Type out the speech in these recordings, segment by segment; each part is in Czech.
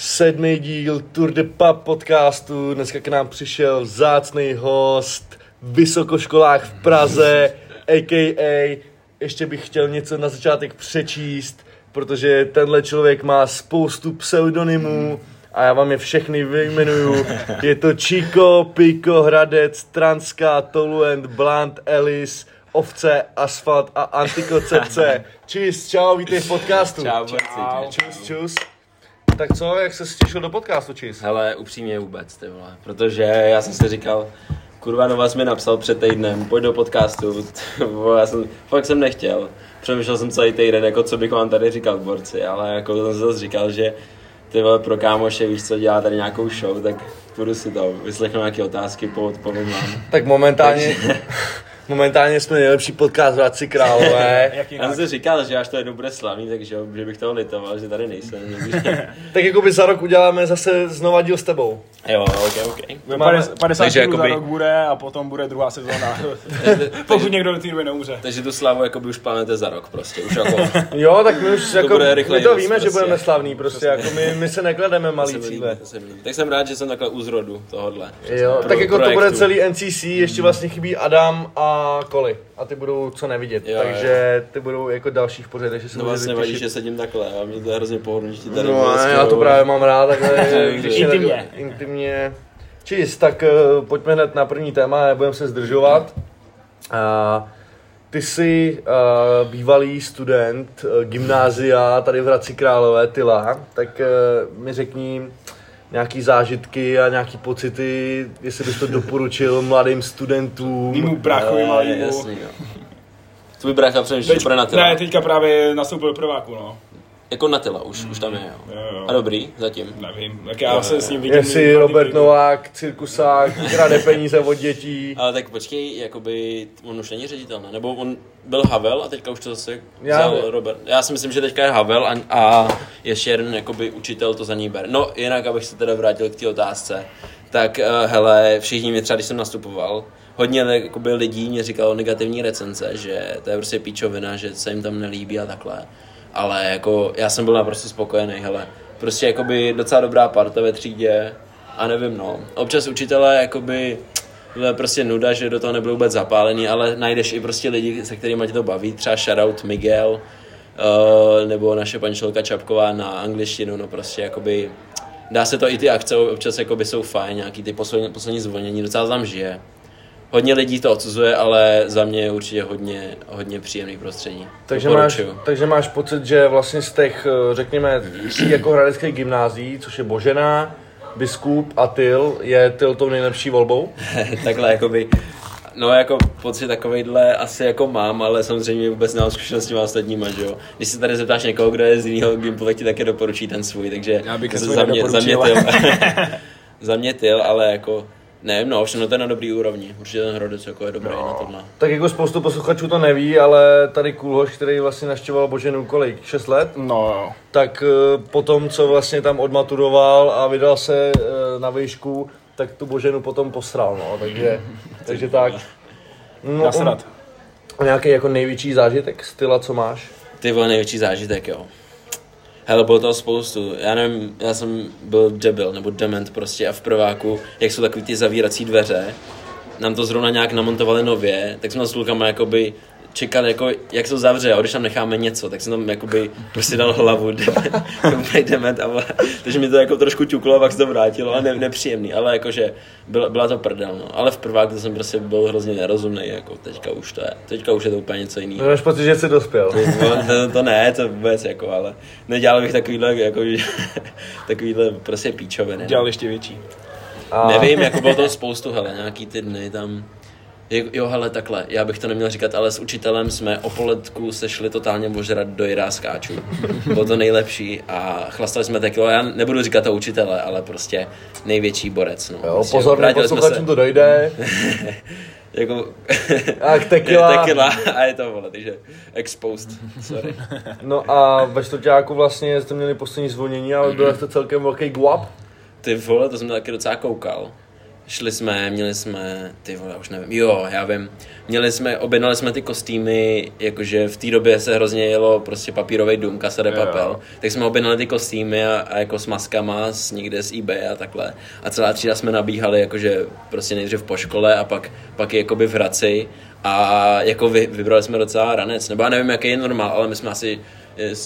Sedmý díl Tour de Pub podcastu. Dneska k nám přišel zácný host, vysokoškolák v Praze, a.k.a. Ještě bych chtěl něco na začátek přečíst, protože tenhle člověk má spoustu pseudonymů a já vám je všechny vyjmenuju. Je to Chico, Pico, Hradec, Transka, Toluent, Blant, Ellis, Ovce, Asfalt a Antikoncepce. Čus, čau, vítej v podcastu. Čau, borci. Čus, čus. Tak co, jak se těšil do podcastu, Čis? Hele, upřímně vůbec, ty vole. Protože já jsem si říkal, kurva Novas mi napsal před týdnem, pojď do podcastu, já jsem, fakt jsem nechtěl. Přemýšlel jsem celý týden, jako co bych vám tady říkal, borci, ale jako jsem si zase říkal, že ty vole pro kámoše, víš co, dělá tady nějakou show, tak půjdu si to, vyslechnu nějaké otázky, poodpovím vám. Tak momentálně, momentálně jsme nejlepší podcast v Hradci Králové. Já jsem si říkal, že až to jednou bude slavný, takže že bych toho litoval, že tady nejsem. tak jako by za rok uděláme zase znova díl s tebou. jo, ok, ok. Máme- 50 takže jakoby- za rok bude a potom bude druhá sezóna. Pokud někdo do té doby neumře. Takže tu slavu jakoby už plánujete za rok prostě, už jako... Jo, tak my už jako, my to víme, že prostě. budeme slavní prostě, jako my, my se neklademe malý cíle. Tak jsem rád, že jsem takhle u zrodu tohodle. Jo, Pro- tak jako to bude celý NCC, ještě vlastně chybí Adam a Koli. A ty budou co nevidět, Jo, takže ty budou jako další v pořadě, takže se No můžete vlastně vadí, těšit. že sedím takhle a mě to je hrozně pohodlný, že ti tady No a já to právě mám rád, takhle, když je Intimně. intimně. Čis, tak uh, pojďme hned na první téma, nebudeme se zdržovat. Uh, ty jsi uh, bývalý student uh, gymnázia tady v Hradci Králové, Tyla, tak uh, mi řekni nějaký zážitky a nějaký pocity, jestli bys to doporučil mladým studentům. Mýmu brachovi malýmu. Jasný, jo. Tvůj brácha přemýšlí, že Teď, bude na ne, teďka právě nastoupil do prváku, no. Jako na tyla už, už tam je, jo. Jo, jo. A dobrý, zatím. Nevím, tak já se s ním vidím. Jestli Robert. Novák, cirkusák, krade peníze od dětí. Ale tak počkej, jakoby, on už není ředitel, ne? Nebo on byl Havel a teďka už to zase Já vzal nevím. Robert. Já si myslím, že teďka je Havel a, a ještě jeden jakoby učitel to za ní ber. No jinak, abych se teda vrátil k té otázce, tak uh, hele, všichni mě třeba, když jsem nastupoval, hodně jakoby, lidí mě říkalo negativní recenze, že to je prostě píčovina, že se jim tam nelíbí a takhle. Ale jako já jsem byl naprosto spokojený, hele. Prostě jakoby docela dobrá parta ve třídě a nevím no. Občas učitelé jakoby byla prostě nuda, že do toho nebyl vůbec zapálený, ale najdeš i prostě lidi, se kterými tě to baví, třeba shoutout Miguel, uh, nebo naše pančelka Čapková na angličtinu, no prostě jakoby dá se to i ty akce občas jakoby jsou fajn, nějaký ty poslední, poslední zvonění, docela tam žije. Hodně lidí to odsuzuje, ale za mě je určitě hodně, hodně příjemný prostředí. Takže máš, takže máš pocit, že vlastně z těch, eh, řekněme, tří jako hradeckých gymnází, což je Božena, Biskup a Tyl, je Tyl tou nejlepší volbou? takhle jakoby, no jako pocit takovejhle asi jako mám, ale samozřejmě vůbec nemám zkušenost s těma ostatníma, že jo. Když se tady zeptáš někoho, kdo je z jiného gimplu, tak ti také doporučí ten svůj, takže Já bych za, svůj za, mě, za mě tyl. za mě tyl, ale jako nevím, no, všechno to je na dobrý úrovni. Určitě ten Hrodec jako je dobrý na tohle. Tak jako spoustu posluchačů to neví, ale tady Kulhoš, který vlastně naštěvoval Boženu kolik? 6 let? No jo. Tak eh, potom, co vlastně tam odmaturoval a vydal se eh, na výšku, tak tu Boženu potom posral, no, takže, takže tak. No, Nasrat. o nějaký jako největší zážitek styla, co máš? Ty vole největší zážitek, jo. Hele, bylo toho spoustu. Já nevím, já jsem byl debil, nebo dement prostě a v prváku, jak jsou takový ty zavírací dveře, nám to zrovna nějak namontovali nově, tak jsme s klukama jakoby čekali, jako, jak se to zavře, a když tam necháme něco, tak jsem tam jakoby prostě dal hlavu, a vole, takže mi to jako trošku ťuklo a pak se to vrátilo a ne, nepříjemný, ale jakože byla, byla to prdel, no. Ale v prváku to jsem prostě byl hrozně nerozumný, jako teďka už to je, teďka už je to úplně něco jiného. Máš pocit, že jsi dospěl. No, to, to, ne, to vůbec jako, ale nedělal bych takovýhle, jako, takovýhle prostě píčoviny. Dělal ještě větší. A... Nevím, jako bylo toho spoustu, hele, nějaký ty dny tam, Jo, jo, hele, takhle, já bych to neměl říkat, ale s učitelem jsme o poledku se šli totálně ožrat do jiráskáčů. Bylo to nejlepší a chlastali jsme tekilo, já nebudu říkat to učitele, ale prostě největší borec. No. Jo, prostě, pozor, vrátili jsme posluchačům to dojde. jako... A tequila. tequila a je to, vole, takže exposed, sorry. No a ve čtvrtáku vlastně jste měli poslední zvonění, ale byl jste celkem velký guap. Ty vole, to jsem taky docela koukal. Šli jsme, měli jsme, ty vole, už nevím, jo, já vím, měli jsme, objednali jsme ty kostýmy, jakože v té době se hrozně jelo prostě papírový dům, kasa de Jo. papel, tak jsme objednali ty kostýmy a, a jako s maskama z někde z eBay a takhle. A celá třída jsme nabíhali jakože prostě nejdřív po škole a pak, pak jakoby v Hradci a jako vy, vybrali jsme docela ranec, nebo já nevím, jaký je normál, ale my jsme asi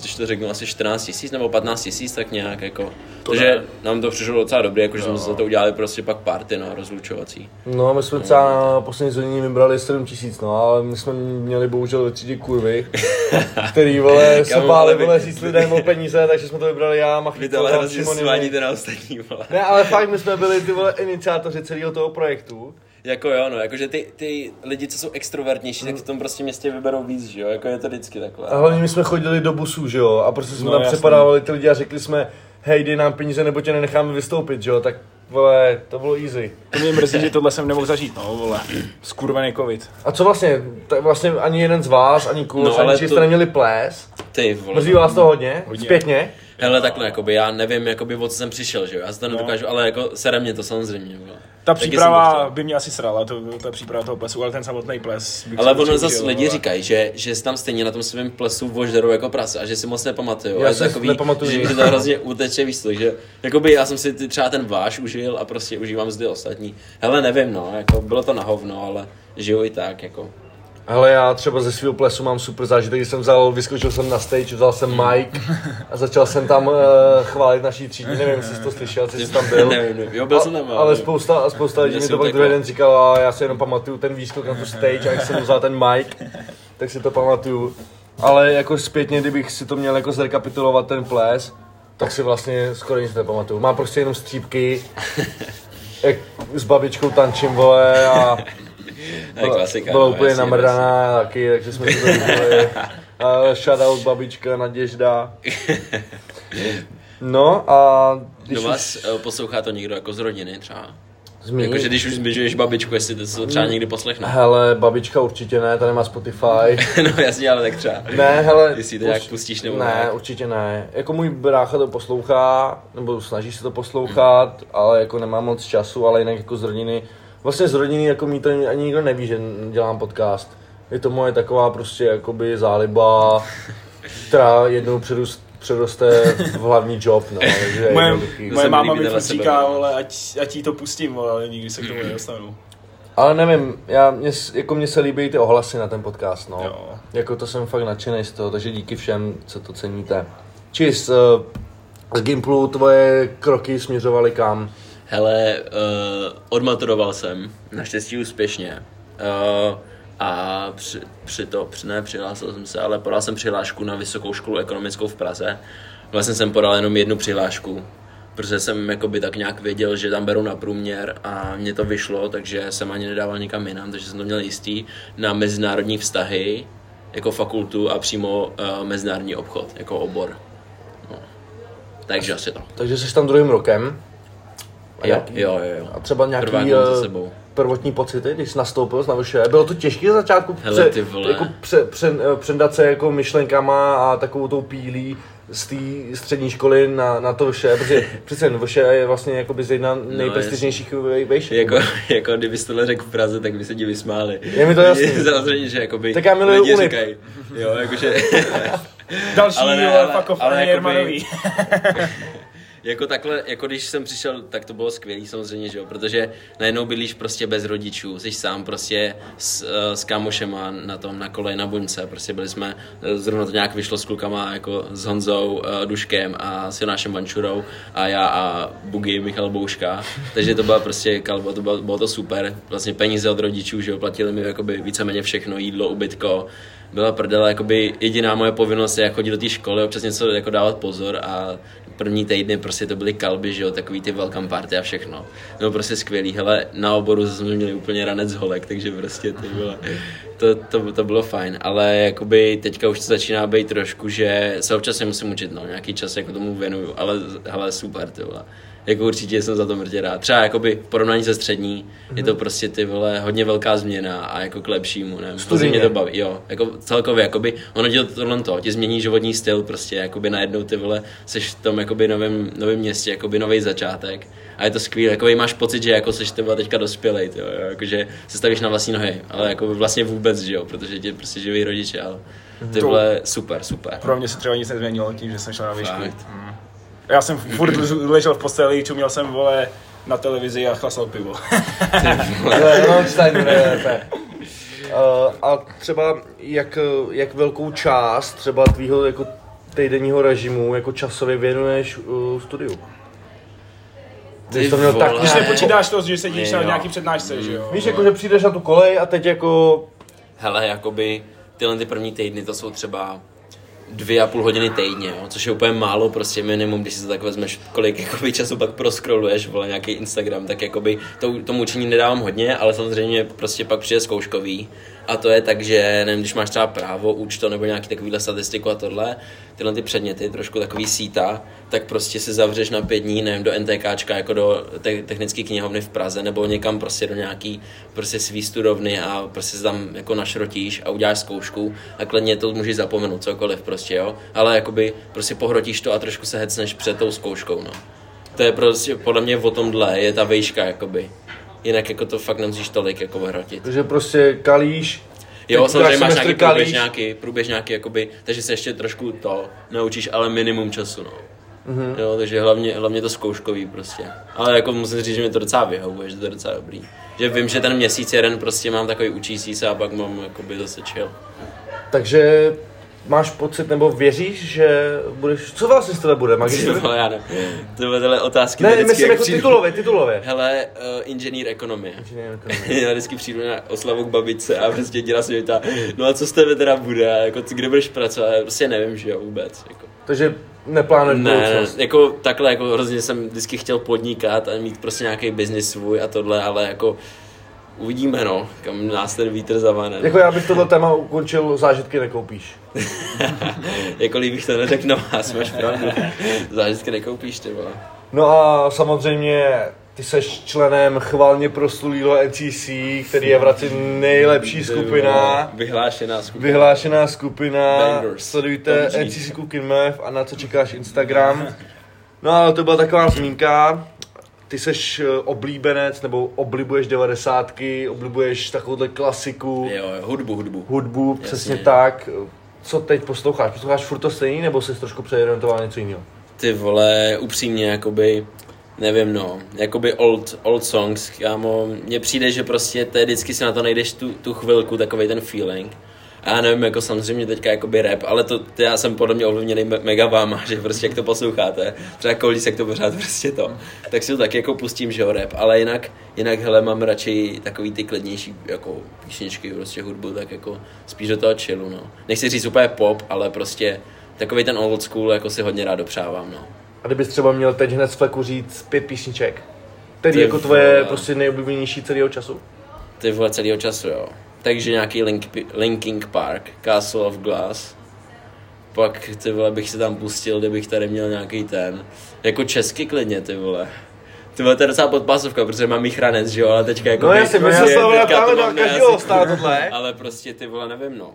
když to řeknu, asi 14 tisíc nebo 15 tisíc, tak nějak jako. To Takže ne. nám to přišlo docela dobrý, jako že jsme za to udělali prostě pak party, no, rozlučovací. No, my jsme třeba na poslední zvonění vybrali 7 tisíc, no, ale my jsme měli bohužel ve třídě kurvy, který, vole, se báli, vy- vole, říct lidem o peníze, takže jsme to vybrali já, Vy Machlík, to ale hrozně sváníte na ostatní, vole. Ne, ale fakt, my jsme byli ty vole iniciátoři celého toho projektu. Jako jo, no, jakože ty, ty lidi, co jsou extrovertnější, tak v tom prostě městě vyberou víc, že jo, jako je to vždycky takhle. A hlavně my jsme chodili do busů, že jo, a prostě jsme No, tam jasný. přepadávali ty lidi a řekli jsme, hej, dej nám peníze, nebo tě nenecháme vystoupit, že jo, tak vole, to bylo easy. To mě mrzí, že tohle jsem nemohl zažít, no vole. Skurvený covid. A co vlastně, tak vlastně ani jeden z vás, ani Kulos, No, ale ani to- jste neměli ples. Ty vole. Mrzí vás to hodně? Hodně. Zpětně? Hele, takhle, jakoby já nevím, jakoby, o co jsem přišel, že jo, já si to nedokážu, ale jako sere mě to samozřejmě, vole. Ta Taky příprava by mě asi srala, to, ta příprava toho plesu, ale ten samotný ples. Ale ono zase lidi vole. říkají, že, že tam stejně na tom svém plesu vožderou jako prase a že si moc nepamatujou. Já je si takový, nepamatuju že mi to hrozně uteče, víš co, takže jakoby já jsem si ty- třeba ten váš užil a prostě užívám zde ostatní. Hele, nevím, no, jako bylo to na hovno, ale žiju i tak, jako. Hele, já třeba ze svého plesu mám super zážitek, když jsem vzal, vyskočil jsem na stage, vzal jsem mic a začal jsem tam uh, chválit naší třídní, nevím, jestli jsi to slyšel, jestli jsi tam byl. nevím, nevím, jo, byl jsem tam, ale spousta, spousta lidí Mě mi to pak druhý den říkal a já si jenom pamatuju ten výskok na tu stage a jak jsem vzal ten mic, tak si to pamatuju. Ale jako zpětně, kdybych si to měl jako zrekapitulovat ten ples, tak si vlastně skoro nic nepamatuju. Mám prostě jenom střípky, jak s babičkou tančím, vole, a To je klasika. byla no, úplně namrdaná taky, takže jsme to viděli. A shoutout babička Naděžda. No a když Do už vás eh, poslouchá to někdo jako z rodiny třeba? zmíní- Jakože když už zmiňuješ babičku, jestli to se třeba někdy poslechne. Hele, babička určitě ne, ta nemá Spotify. no jasně, ale tak třeba. Ne, hele. Jestli to nějak pustíš nebo Ne, ne. určitě ne. Jako můj brácha to poslouchá, nebo snaží se to poslouchat, ale jako nemá moc času, ale jinak jako z rodiny. Vlastně z rodiny jako mi to ani nikdo neví, že dělám podcast. Je to moje taková prostě jakoby záliba, která jednou přerost, přeroste v hlavní job, no. Takže je Moje, jednoduchý. moje máma mi furt říká, no. vole, ať, ať jí to pustím, vole, ale nikdy se k tomu nedostanu. Ale nevím, já, mě, jako mně se líbí ty ohlasy na ten podcast, no. Jo. Jako to jsem fakt nadšený z toho, takže díky všem, co to ceníte. Čis, uh, z Gimplu tvoje kroky směřovaly kam? Hele, uh, odmaturoval jsem, naštěstí úspěšně. Uh, a při, při to, při, ne, přihlásil jsem se, ale podal jsem přihlášku na Vysokou školu ekonomickou v Praze. Vlastně jsem podal jenom jednu přihlášku, protože jsem jakoby tak nějak věděl, že tam beru na průměr a mně to vyšlo, takže jsem ani nedával nikam jinam, takže jsem to měl jistý na mezinárodní vztahy jako fakultu a přímo uh, mezinárodní obchod jako obor. No. Takže asi to. Takže jsi tam druhým rokem. A Jo, jaký- jo, jo. jo. A třeba nějaký eh, sebou. prvotní pocity, když jsi nastoupil na vyše. Bylo to těžké za začátku Hele, ty vole. jako pře, pře, eh, předat se jako myšlenkama a takovou tou pílí z té střední školy na, na to vše, protože přece jen vše je vlastně z jedna nejprestižnějších vej- vejšek. Jako, jako kdybys tohle řekl v Praze, tak by se ti vysmáli. Je mi to jasný. Samozřejmě, že jakoby Tak já miluju lidi říkají, jo, jakože, Další, Ale ne, ale- off, ale ale jakoby-. Jako takhle, jako když jsem přišel, tak to bylo skvělý samozřejmě, že jo, protože najednou bydlíš prostě bez rodičů, jsi sám prostě s, eh, s kámošema na tom, na kole, na buňce, prostě byli jsme, eh, zrovna to nějak vyšlo s klukama, jako s Honzou, eh, Duškem a s Jonášem Vančurou a já a Bugy, Michal Bouška, takže to byla prostě kalba, to bylo, bylo to super, vlastně peníze od rodičů, že jo, platili mi jakoby víceméně všechno, jídlo, ubytko, byla prdele, jakoby jediná moje povinnost je chodit do té školy, občas něco jako dávat pozor a první týdny prostě to byly kalby, že jo, takový ty welcome party a všechno. Bylo prostě skvělý, hele, na oboru jsme měli úplně ranec holek, takže prostě to bylo, to, to, to bylo fajn, ale jakoby teďka už to začíná být trošku, že se občas musím učit, no, nějaký čas jako tomu věnuju, ale hele, super, ty vole. Jako určitě jsem za to mrtě rád. Třeba jakoby v porovnání se střední mm-hmm. je to prostě ty vole hodně velká změna a jako k lepšímu, ne? Hrozně mě to baví, jo. Jako celkově, jakoby ono ti tohle to, ti změní životní styl prostě, jakoby najednou ty vole seš v tom jakoby novém, novém městě, jakoby nový začátek. A je to skvělé, jakoby máš pocit, že jako seš ty vole teďka dospělej, ty, jo, jakože se stavíš na vlastní nohy, ale jako vlastně vůbec, že jo, protože tě prostě živí rodiče, ale ty vole, super, super. Pro mě se třeba nic nezměnilo tím, že jsem šel na výšku. Mm. Já jsem furt ležel v posteli, čuměl jsem, vole, na televizi a chlasal pivo. Uh, a třeba jak, jak velkou část třeba tvýho jako týdenního režimu jako časově věnuješ uh, studiu? Ty to měl tak. Když nepočítáš to, že sedíš na nějaký přednášce, že jo? Víš, jako, že přijdeš na tu kolej a teď jako Hele, jakoby tyhle ty první týdny, to jsou třeba dvě a půl hodiny týdně, jo, což je úplně málo, prostě minimum, když si to tak vezmeš, kolik jakoby, času pak proskroluješ, vole, nějaký Instagram, tak jakoby to, tomu učení nedávám hodně, ale samozřejmě prostě pak přijde zkouškový a to je tak, že nevím, když máš třeba právo, účto nebo nějaký takovýhle statistiku a tohle, tyhle ty předměty, trošku takový síta, tak prostě se zavřeš na pět dní, nevím, do NTKčka, jako do te- technické knihovny v Praze, nebo někam prostě do nějaký prostě svý studovny a prostě se tam jako našrotíš a uděláš zkoušku a klidně to můžeš zapomenout, cokoliv prostě, jo, ale jakoby prostě pohrotíš to a trošku se hecneš před tou zkouškou, no. To je prostě podle mě o tomhle, je ta vejška, jakoby. Jinak jako to fakt nemusíš tolik jako hrotit. že prostě kalíš, Jo, samozřejmě máš nějaký kalíš. průběžňáky, průběžňáky, jakoby, takže se ještě trošku to naučíš, ale minimum času, no. Mm-hmm. Jo, takže hlavně, hlavně to zkouškový prostě. Ale jako musím říct, že mi to docela vyhovuje, že to je docela dobrý. Že vím, že ten měsíc jeden prostě mám takový učící se a pak mám jakoby zase chill. takže máš pocit nebo věříš, že budeš, co vlastně z tebe bude, Ty magistr? vole, já. Ty vole, tyhle otázky Ne, myslím jak jako přijdu- titulově, titulově. Hele, uh, inženýr ekonomie. Inženýr ekonomie. Já vždycky přijdu na oslavu k babičce a prostě dělá se mi ta, no a co z tebe teda bude, a jako ty, kde budeš pracovat, prostě nevím, že jo, vůbec. Jako. Takže neplánuješ Ne, budoucnost. jako takhle, jako hrozně jsem vždycky chtěl podnikat a mít prostě nějaký biznis svůj a tohle, ale jako uvidíme no, kam nás ten vítr zavane. Jako já bych tohle téma ukončil, zážitky nekoupíš. jako líbí to neřekl na vás, máš pravdu. Zážitky nekoupíš, ty vole. No a samozřejmě ty seš členem chválně proslulého NCC, který je v Hradci nejlepší skupina. Vyhlášená skupina. Vyhlášená skupina, Bangers. Sledujte. NCC Cooking Math a na co čekáš Instagram. No ale to byla taková zmínka. Ty seš eh, oblíbenec, nebo oblibuješ devadesátky, oblibuješ takovouhle klasiku, Jo, hudbu, hudbu. hudbu, Jasně. přesně tak. Co teď posloucháš? Posloucháš furt to stejný, nebo jsi trošku přeorientoval něco jiného? Ty vole, upřímně, jakoby, nevím no, jakoby old, old songs, kámo, mně přijde, že prostě to je vždycky si na to najdeš tu, tu chvilku, takový ten feeling. A já nevím, jako samozřejmě teďka jakoby rap, ale to, to já jsem podle mě ovlivněný me- mega váma, že prostě jak to posloucháte, třeba kolíc, jak to pořád prostě to, tak si to tak jako pustím, že jo, rap, ale jinak, jinak hele, mám radši takový ty klidnější jako písničky, prostě hudbu, tak jako spíš do toho chillu, no. Nechci říct úplně pop, ale prostě takový ten old school jako si hodně rád dopřávám, no. A kdybys třeba měl teď hned z fleku říct pět písniček, který Ty jako tvoje vole. prostě nejoblíbenější celého času. Ty vole celého času, jo. Takže nějaký Link, Linking Park, Castle of Glass. Pak ty vole bych si tam pustil, kdybych tady měl nějaký ten. Jako česky klidně, ty vole. Ty vole, to je docela podpásovka, protože mám jich ranec, že jo, ale teďka jako... No jasně, my prostě se to právě na na každého stát tohle. Ale prostě ty vole, nevím no.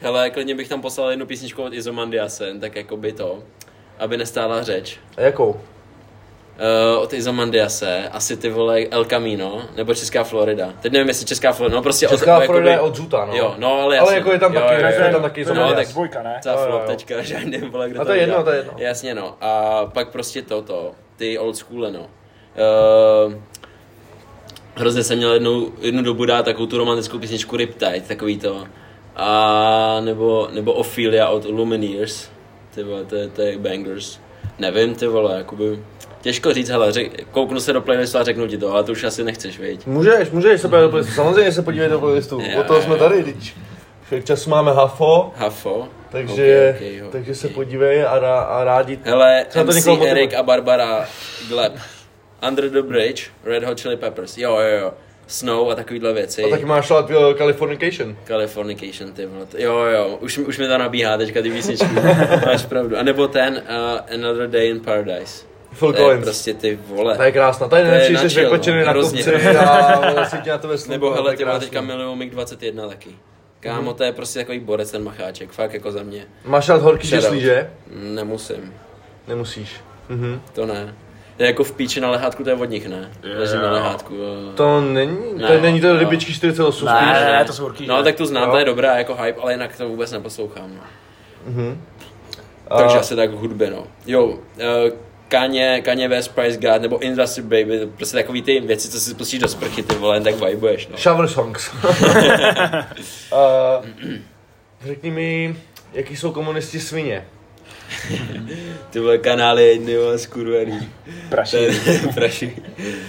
Hele, klidně bych tam poslal jednu písničku od Izomandiase, tak jako by to, aby nestála řeč. A jakou? Uh, od Izomandiase, asi ty vole El Camino, nebo Česká Florida. Teď nevím, jestli Česká Florida, no prostě Česká od, Florida je jakoby- od Zuta, no. Jo, no ale Ale jasně. jako je tam jo, taky, jo, je jo, tam taky No, Izomandias. tak Dvojka, ne? ta Jo, jo, flop jo. teďka, že ani nevím, vole, kdo A to je jedno, to je jedno. Jasně, no. A pak prostě toto, ty old school, no. Uh, hrozně jsem měl jednu, jednu dobu dát takovou tu romantickou písničku Riptide, takový to. A nebo, nebo Ophelia od Lumineers. Ty vole, to je, to je bangers. Nevím, ty vole, jakoby... Těžko říct, hele, řek, kouknu se do playlistu a řeknu ti to, ale to už asi nechceš, viď? Můžeš, můžeš se podívat do playlistu. Samozřejmě se podívej do playlistu. Jo, O toho jsme tady, teď. Však času máme hafo, Hafo. takže, Ok, ok, ok. takže se podívej a, rá, a rádi. Hele, Třeba to MC. Erik a Barbara Gleb. Under the Bridge, Red Hot Chili Peppers. Jo, jo, jo. Snow a takovýhle věci. A taky máš rád uh, Californication. Californication, ty vole. To- Jo, jo, už, už mi to nabíhá teďka ty písničky. Máš pravdu. A nebo ten uh, Another Day in Paradise. Phil To je Collins. prostě ty vole. Ta je krásná, To je nejlepší, na že jsi vypečený no, na hrozně. kopci a tě na tebe slunko, Nebo to hele, ty teďka miluju MiG-21 taky. Kámo, to je prostě takový borec ten macháček, fakt jako za mě. Máš rád horký žeslí, že? Nemusím, Nemusíš. Mhm. to ne. Je jako v píči na lehátku, to je vodních, ne? Jo. Ležím na lehátku. To není, to Ne, není to no. rybičky 48 Ne, spíš. ne, ne, to jsou horký, No tak to znám, to je dobrá jako hype, ale jinak to vůbec neposlouchám. No. Mhm. Takže A- asi tak v hudbě, no. Jo, uh, Kanye, Kanye West, Price God, nebo Industry Baby, to prostě takový ty věci, co si pustíš do sprchy, ty vole, tak vibuješ, no. Shower songs. uh, řekni mi, jaký jsou komunisti svině? Ty vole kanály jedny, vole, skurvený. Praší. Praší.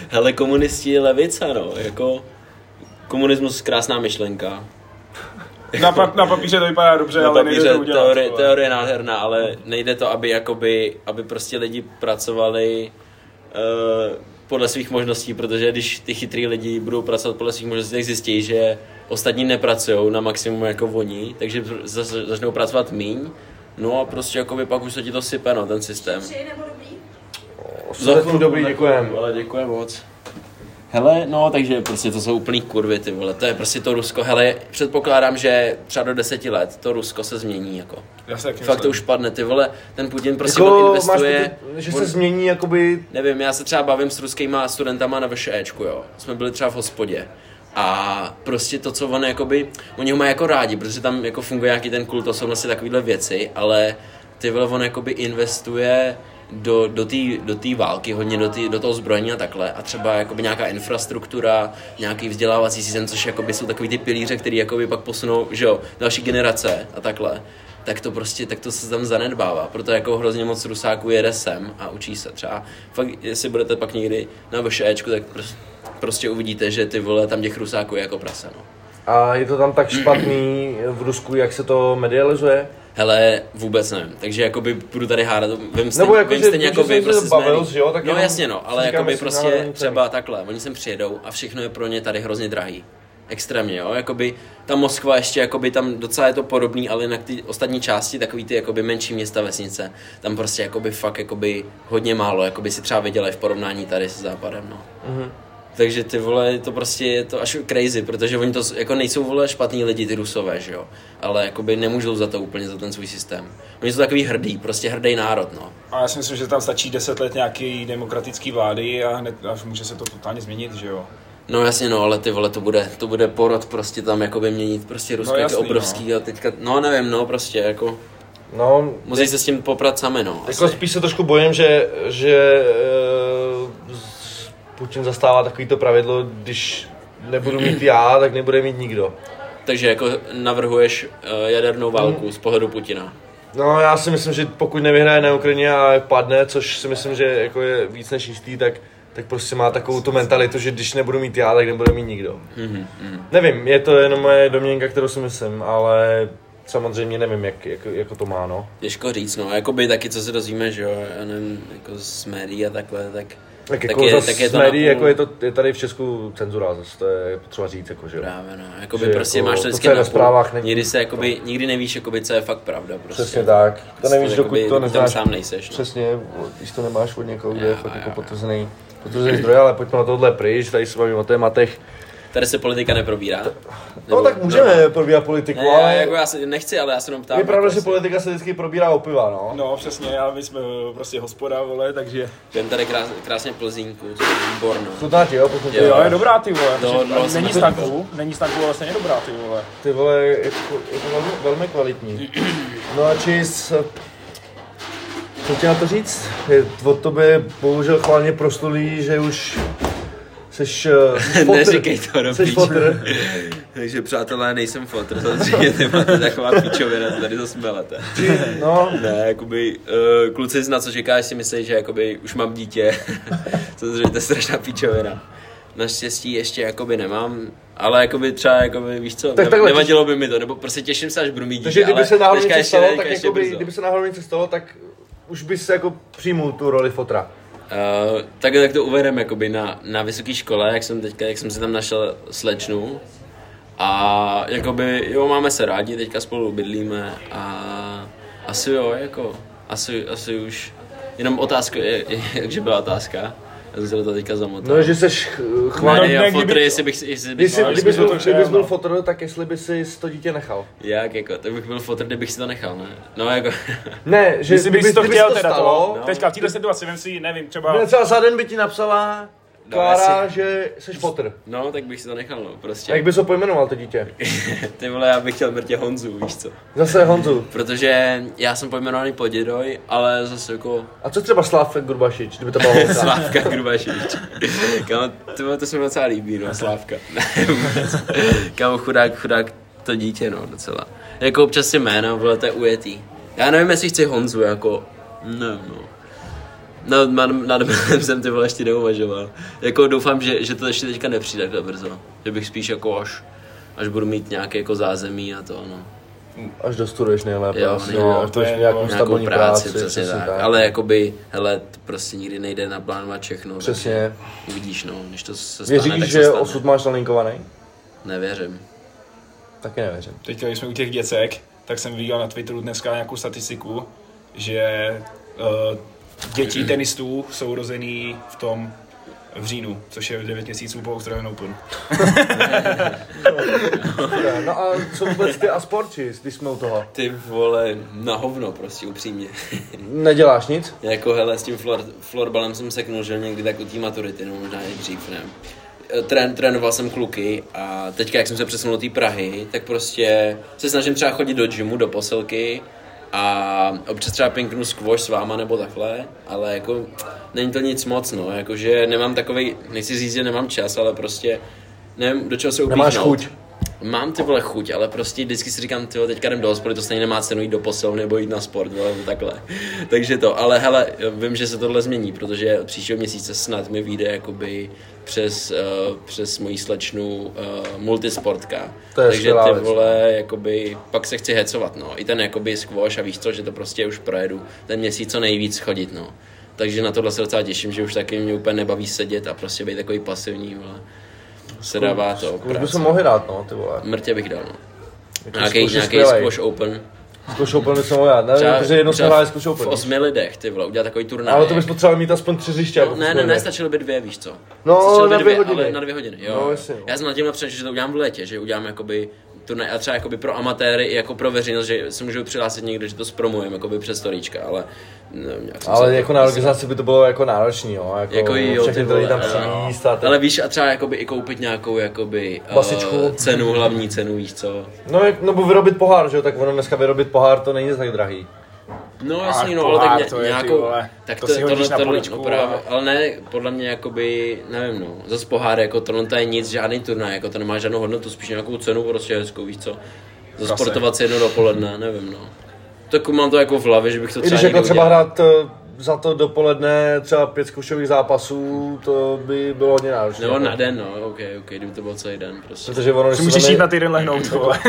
Hele, komunisti levica, no, jako komunismus krásná myšlenka. Na, pa, na papíře to vypadá dobře, Na ale nejde papíře to udělat. teorie, vole. teorie nádherná, ale nejde to, aby jakoby, aby prostě lidi pracovali uh, podle svých možností, protože když ty chytrý lidi budou pracovat podle svých možností, tak zjistí, že ostatní nepracují na maximum jako oni, takže zase začnou pracovat míň, no a prostě jakoby pak už se ti to sype, no, ten systém. Nebo dobrý? Zatím dobrý, děkujem. Ale děkujem moc. Hele, no, takže prostě to jsou úplný kurvy, ty vole, to je prostě to Rusko, hele, předpokládám, že třeba do deseti let to Rusko se změní, jako. Já se taky Fakt to už padne, ty vole, ten Putin prostě Jako, on máš investuje, pocit, že on- se změní jakoby nevím, já se třeba bavím s ruskýma studentama na VŠEčku, jo, jsme byli třeba v hospodě. A prostě to, co on jakoby, oni ho mají jako rádi, protože tam jako funguje nějaký ten kult osobnosti, takovýhle věci, ale ty vole, on jakoby investuje do, do té do tý války, hodně do, tý, do toho zbrojení a takhle. A třeba jakoby nějaká infrastruktura, nějaký vzdělávací systém, což jakoby jsou takový ty pilíře, který jakoby pak posunou, že jo, další generace a takhle. Tak to prostě, tak to se tam zanedbává. Proto jako hrozně moc Rusáků jede sem a učí se třeba. Fakt, jestli budete pak někdy na VŠEčku, tak prostě, prostě uvidíte, že ty vole tam těch Rusáků je jako prase, no. a je to tam tak špatný v Rusku, jak se to medializuje? Hele, vůbec nevím. Takže jakoby budu tady hádat, vím stejně, Nebo jako, vím že- stejně jako se prostě bavil, že jo, tak No jasně no, ale jakoby jestli prostě třeba takhle, oni sem přijedou a všechno je pro ně tady hrozně drahý. Extrémně, jo, jakoby ta Moskva ještě, jakoby tam docela je to podobný, ale jinak ty ostatní části, takový ty jakoby menší města, vesnice, tam prostě jakoby fakt jakoby hodně málo, jakoby si třeba vydělají v porovnání tady se západem, no. Mhm. Takže ty vole, to prostě je to až crazy, protože oni to jako nejsou vole špatní lidi, ty rusové, že jo. Ale jakoby nemůžou za to úplně, za ten svůj systém. Oni jsou takový hrdý, prostě hrdý národ, no. A já si myslím, že tam stačí 10 let nějaký demokratický vlády a hned až může se to totálně změnit, že jo. No jasně no, ale ty vole, to bude, to bude porod prostě tam jakoby měnit, prostě Rusko No no, je jasný, obrovský a teďka, no nevím, no prostě jako, No, musí se s tím poprat sami, no. jako Asi. spíš se trošku bojím, že, že uh, Putin zastává takovýto pravidlo, když nebudu mít já, tak nebude mít nikdo. Takže jako navrhuješ uh, jadernou válku z pohledu Putina. No já si myslím, že pokud nevyhraje na Ukrajině a padne, což si myslím, že jako je víc než jistý, tak, tak prostě má takovou tu mentalitu, že když nebudu mít já, tak nebude mít nikdo. Mhm, mhm. Nevím, je to jenom moje domněnka, kterou si myslím, ale samozřejmě nevím, jak, jak, jako to má, no. Těžko říct, no, jakoby taky, co se dozvíme, že jo, já nevím, jako z médií a takhle, tak, Tak tak jako je, zas tak je to médií, napůl- jako je, to, je tady v Česku cenzura, zase to je potřeba říct, jako, že. Právě, no. Jakoby Že prostě jako máš to to, vždycky je ve napůl. zprávách, není- Nikdy se jakoby, nikdy nevíš, jakoby, co je fakt pravda. Prostě. Přesně tak. To nevíš, dokud jakoby, to neznáš. sám nejseš. No. Přesně, když to nemáš od někoho, kde je fakt jako jo. potvrzený, potvrzený zdroj, ale pojďme na tohle pryč, tady se bavíme o tématech. Tady se politika neprobírá. No tak můžeme probírat politiku, Ne, ale jako já se nechci, ale já se jenom ptám. je pravda, že jestli- politika se vždycky probírá o piva, no. No přesně, a my jsme eh, prostě hospoda, vole, takže... Jdem tady krás, krásně Plzínku, to je výborno. To dáte, jo, pokud Jo. Jo, je dobrá ty vole, Do- do- není jsme- stanku, není stanku, ale stejně dobrá ty vole. Ty vole, je to, je to velmi, velmi kvalitní. No a čís, co ti na to říct? Je od tobě bohužel chválně prostulý, že už seš, uh, fotr. Neříkej to, do Seš fotr. Takže přátelé, nejsem fotr, samozřejmě ty máte taková pičovina, co tady to smelete. No, Ne, jakoby, uh, kluci na co čekáš si myslí, že jakoby už mám dítě. Samozřejmě to je strašná píčovina. Naštěstí ještě jakoby nemám, ale jakoby třeba jakoby, víš co, Tak takhle, nevadilo by mi to, nebo prostě těším se, až budu mít dítě, takže kdyby se náhodou něco stalo, ne, tak jakoby, kdyby se náhodou něco stalo, tak už bys jako přijmul tu roli fotra. Uh, tak, tak to uvedem jakoby na, na vysoké škole, jak jsem teďka, jak jsem si tam našel slečnu a jakoby, jo, máme se rádi, teďka spolu bydlíme a asi jo, jako, asi, asi už Jenom otázka, je- je- jakže byla otázka? Já jsem se do toho teďka zamotal. No, že jsi No, chválný. ne, ne, kdyby- fotr, jestli bych, jestli bych, Kdyby, No, byl, to no. fotr, tak jestli by si to dítě nechal. jak jako, to bych byl fotr, kdybych si to nechal, ne? No jako, Ne, že Jestli bys to kdyby chtěl se teda stalo, to, teďka v této situaci, vem si, nevím, třeba... ne, třeba za den by ti napsala No, Klára, asi- že jsi fotr. no, tak bych si to nechal, no, prostě. Jak bys ho pojmenoval, to dítě? Ty vole, já bych chtěl mrtě Honzu, víš co? Zase Honzu. Protože já jsem pojmenovaný po dědoj, ale zase jako A co třeba Slávek Gurbašič, kdyby to holka? Slávka Grubašič. Kámo, to, to se mi docela líbí, no, Slávka. Ne. Kámo, chudák, chudák to dítě, no, docela. Jako občas si jméno, vole, to je ujetý. Já nevím, jestli chci Honzu, jako, nevím, no. No, nad, nad jménem jsem ty vole ještě neuvažoval. Jako doufám, že, že to ještě teďka nepřijde takhle brzo. Že bych spíš jako až, až budu mít nějaké jako zázemí a to, no. Až dostuduješ nejlépe, Jo, asi, no, až to budeš je mít nějakou nějakou Nějakou stabilní práci, práci, přesně, přesně tak. Ale jakoby, hele, to prostě nikdy nejde naplánovat všechno. Přesně. Uvidíš, no, když to se stane, Věříš, tak že se stane. osud máš nalinkovaný? Nevěřím. Taky nevěřím. Teďka, když jsme u těch děcek, tak jsem viděl na Twitteru dneska nějakou statistiku, že uh, děti tenistů jsou rozený v tom v říjnu, což je 9 měsíců po Australian Open. No a co vůbec ty a sporčis, když jsme u toho? Ty vole, na hovno prostě, upřímně. Neděláš nic? jako hele, s tím flor, florbalem jsem seknul, že někdy tak u té maturity, no možná i dřív, ne. Trén, trénoval jsem kluky a teďka, jak jsem se přesunul do té Prahy, tak prostě se snažím třeba chodit do gymu, do posilky a občas třeba pinknu squash s váma nebo takhle, ale jako není to nic moc, no, jakože nemám takový, nechci říct, že nemám čas, ale prostě nevím, do čeho se upíchnout. Nemáš chuť. Mám ty vole chuť, ale prostě vždycky si říkám, ty teďka jdem do hospody, to stejně nemá cenu jít do posilovny nebo jít na sport, vole, nebo takhle. Takže to, ale hele, vím, že se tohle změní, protože příštího měsíce snad mi vyjde jakoby přes, uh, přes moji slečnu uh, multisportka. To je Takže ty věc. vole, jakoby, pak se chci hecovat, no. I ten jakoby squash a víš co, že to prostě už projedu ten měsíc co nejvíc chodit, no. Takže na tohle se docela těším, že už taky mě úplně nebaví sedět a prostě být takový pasivní, vole. Se dává to. Už práce. bychom mohli dát, no, ty vole. Mrtě bych dal, no. Nějaký, nějaký squash open. Squash Open bychom mohli dát, nevím, protože jednou jsme třeba hráli Squash v Open. osmi lidech, ty vole, udělat takový turnaj. Ale to bys potřeboval mít aspoň tři hřiště. No, jako ne, ne, ne, stačilo by dvě, víš co? No, Stačilo na dvě hodiny. Ale na dvě hodiny, jo. No, jasně, no. Já jsem na tím přemýšlel, že to udělám v létě, že udělám jakoby turnaj a třeba jakoby pro amatéry i jako pro veřejnost, že se můžou přihlásit někdo, že to zpromujeme jakoby přes storíčka, ale nevím, jsem se Ale jako na organizaci by to bylo jako náročný, jo. Jako, jako jo, všechny ty vole, tam no. přijíst a ty... Ale víš, a třeba jakoby i koupit nějakou jakoby Basičku. Uh, cenu, hlavní cenu, víš co? No, jak, nebo vyrobit pohár, že jo, tak ono dneska vyrobit pohár to není tak drahý. No A jasný, no, ale tak ně, to je, nějakou, vole, tak to to, si tohle, hodíš na poličku no právě, ale ne, podle mě jakoby, nevím no, zase pohár, jako tohle to je nic, žádný turnaj, jako to nemá žádnou hodnotu, spíš nějakou cenu prostě hezkou, víš co, zasportovat si jedno dopoledne, nevím no. Tak mám to jako v hlavě, že bych to I třeba když jako třeba udělal. hrát eh, za to dopoledne třeba pět zkušových zápasů, to by bylo hodně náročné. Nebo jako. na den, no, ok, ok, kdyby to bylo celý den prostě. Protože ono, když můžeš jít na týden lehnout, vole.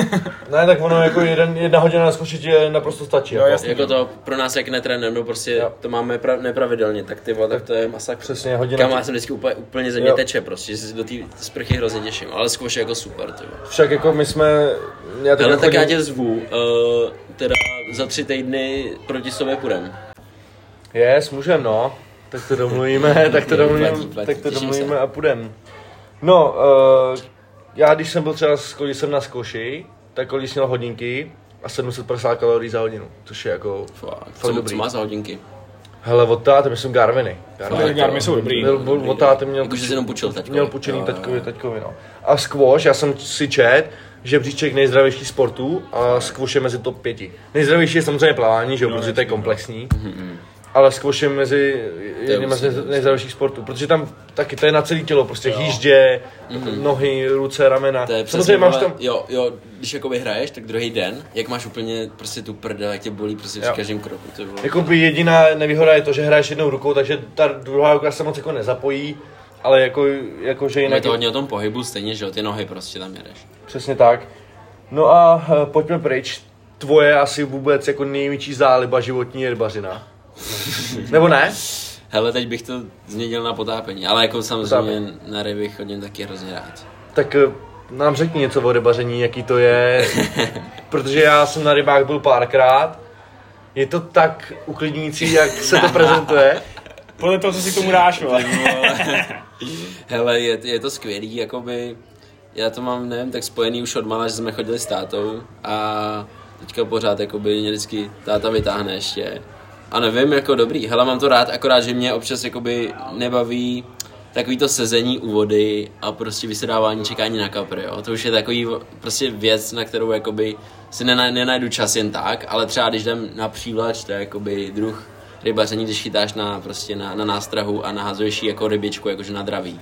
Ne, tak ono jako jeden, jedna hodina na zkušit je naprosto stačí. Jo, jako. jasně. Jako to pro nás, jak netrénujeme, prostě Jo. to máme pra, nepravidelně, tak ty vole, tak to je masakr. Přesně, hodina. Kam já jsem vždycky úplně, úplně ze mě Jo. teče prostě, se do té sprchy hrozně těším, ale je jako super, ty vole. Však jako my jsme... Já Ale jako tak já tě zvu, uh, teda za tři týdny proti sobě půjdem. Yes, můžem, no. Tak to domluvíme, tak to domluvíme, platí, platí, tak to domluvíme a půjdem. No, uh, já když jsem byl třeba, když jsem na zkouši, tak když měl hodinky a 750 kalorií za hodinu, což je jako Fakt, fakt co, dobrý. co má za hodinky? Hele, od táty, myslím Garminy. Garmy jsou dobrý. Byl, byl, od táty měl, jsi jenom půjčil taťkovi. měl půjčený taťkovi, jo. taťkovi, no. A squash, já jsem si čet, že bříček nejzdravější sportů a squash je mezi top pěti. Nejzdravější je samozřejmě plavání, že jo, No, protože to je no. Ale je mezi jedním z nejzdravějších sportů, protože tam taky to je na celé tělo, prostě jíždě, nohy, ruce, ramena. To je přesně, Samozřejmě máš tam, jo, jo, když jakoby hraješ, tak druhý den, jak máš úplně prostě tu prdel, jak tě bolí prostě při každém kroku, ty vole. Jakoby jediná nevýhoda je to, že hraješ jednou rukou, takže ta druhá ruka se moc jako nezapojí, ale jako, jako že Je jinak to hodně o tom pohybu stejně, že jo, ty nohy prostě tam jedeš. Přesně tak. No a eh, pojďme pryč. Tvoje asi vůbec jako největší záliba životní je rybařina. Nebo ne? Hele, teď bych to změnil na potápění, ale jako samozřejmě na ryby chodím taky hrozně rád. Tak eh, nám řekni něco o rybaření, jaký to je. Protože já jsem na rybách byl párkrát Je to tak uklidňující, jak se to prezentuje? Podle toho, co si k tomu dáš, vole. Hele, je, je to skvělý, jakoby, já to mám, nevím, tak spojený už od mala, že jsme chodili s tátou a teďka pořád, jakoby, mě vždycky táta vytáhne ještě. A nevím, jako dobrý, hele, mám to rád, akorát, že mě občas, jakoby, nebaví takový to sezení u vody a prostě vysedávání čekání na kapry, jo. To už je takový prostě věc, na kterou jakoby si nena, nenajdu čas jen tak, ale třeba když jdem na přívlač, to je jakoby druh rybaření, když chytáš na, prostě na, na nástrahu a nahazuješ jako rybičku, jakože na draví.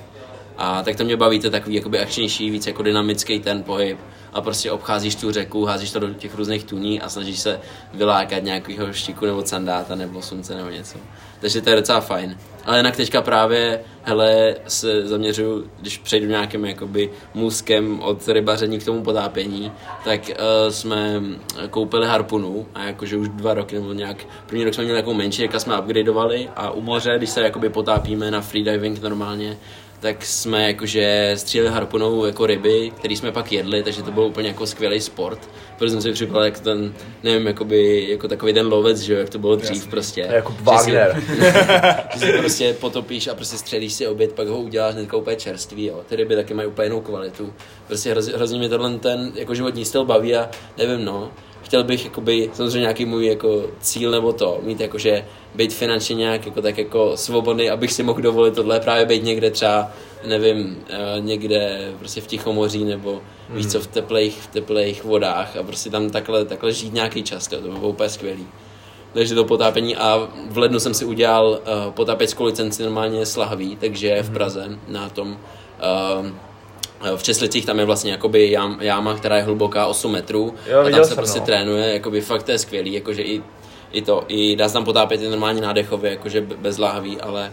A tak to mě baví, to je takový jakoby akčnější, víc jako dynamický ten pohyb a prostě obcházíš tu řeku, házíš to do těch různých tuní a snažíš se vylákat nějakého štiku nebo sandáta nebo slunce nebo něco. Takže to je docela fajn. Ale jinak teďka právě, hele, se zaměřuju, když přejdu nějakým jakoby můzkem od rybaření k tomu potápění, tak uh, jsme koupili harpunu a jakože už dva roky nebo nějak, první rok jsme měli jako menší, jaká jsme upgradeovali a u moře, když se jakoby potápíme na freediving normálně, tak jsme jakože stříleli harpunou jako ryby, který jsme pak jedli, takže to byl úplně jako skvělý sport. Protože jsem si připadal jak ten, nevím, jakoby, jako takový ten lovec, že jo, jak to bylo dřív Jasný. prostě. Jako Že si- Wagner. že si prostě potopíš a prostě střelíš si oběd, pak ho uděláš hnedka úplně čerstvý, jo. Ty ryby taky mají úplně jinou kvalitu. Prostě hrozně, hrozně mě tenhle ten jako životní styl baví a nevím, no. Chtěl bych jakoby, samozřejmě nějaký můj jako cíl nebo to, mít jakože být finančně nějak jako tak jako svobodný, abych si mohl dovolit tohle právě být někde třeba, nevím, eh, někde prostě v Tichomoří nebo víš co, v teplých, v teplých vodách a prostě tam takhle, takhle žít nějaký čas, to, to by bylo úplně skvělý. Takže to potápění a v lednu jsem si udělal uh, potápěckou licenci normálně s lahví, takže v Praze na tom uh, v Česlicích tam je vlastně jakoby jám, jáma, která je hluboká 8 metrů Jo, a tam se jsem, prostě no. trénuje, jakoby fakt to je skvělý, jakože i, i to, i dá se tam potápět i normálně nádechově, jakože be- bez lahví, ale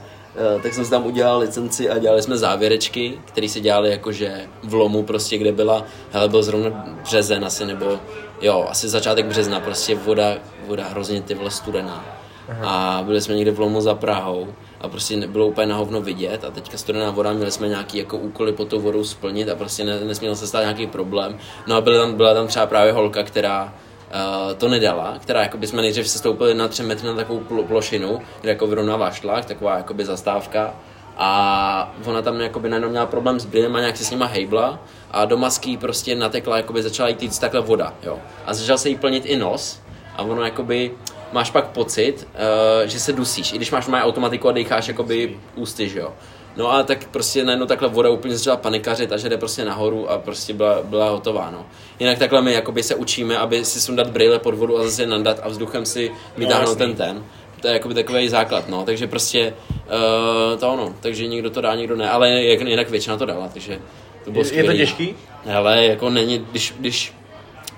uh, tak jsem si tam udělal licenci a dělali jsme závěrečky, které se dělaly jakože v lomu prostě, kde byla, hele, byl zrovna březen asi, nebo jo, asi začátek března, prostě voda, voda hrozně ty vole studená. A byli jsme někde v lomu za Prahou a prostě nebylo úplně na hovno vidět a teďka studená voda, měli jsme nějaký jako úkoly pod tou vodou splnit a prostě ne, nesměl se stát nějaký problém. No a byla tam, byla tam třeba právě holka, která uh, to nedala, která jako by jsme nejdřív se stoupili na 3 metry na takovou pl- plošinu, kde jako vyrovnává šlak, taková jakoby zastávka a ona tam jakoby najednou měla problém s brýlem a nějak se s nima hejbla a do masky prostě natekla, jakoby začala jí týct takhle voda, jo. A začal se jí plnit i nos a ono jakoby máš pak pocit, uh, že se dusíš, i když máš má automatiku a decháš jakoby ústy, že jo. No a tak prostě najednou takhle voda úplně začala panikařit a že jde prostě nahoru a prostě byla, byla hotová, no. Jinak takhle my jakoby se učíme, aby si sundat brýle pod vodu a zase nandat a vzduchem si vytáhnout jasný. ten ten. To je jakoby takový základ, no. Takže prostě uh, to ono. Takže někdo to dá, někdo ne, ale jak, jinak většina to dala, takže to bylo Je, je to skvělý. těžký? Ale jako není, když, když,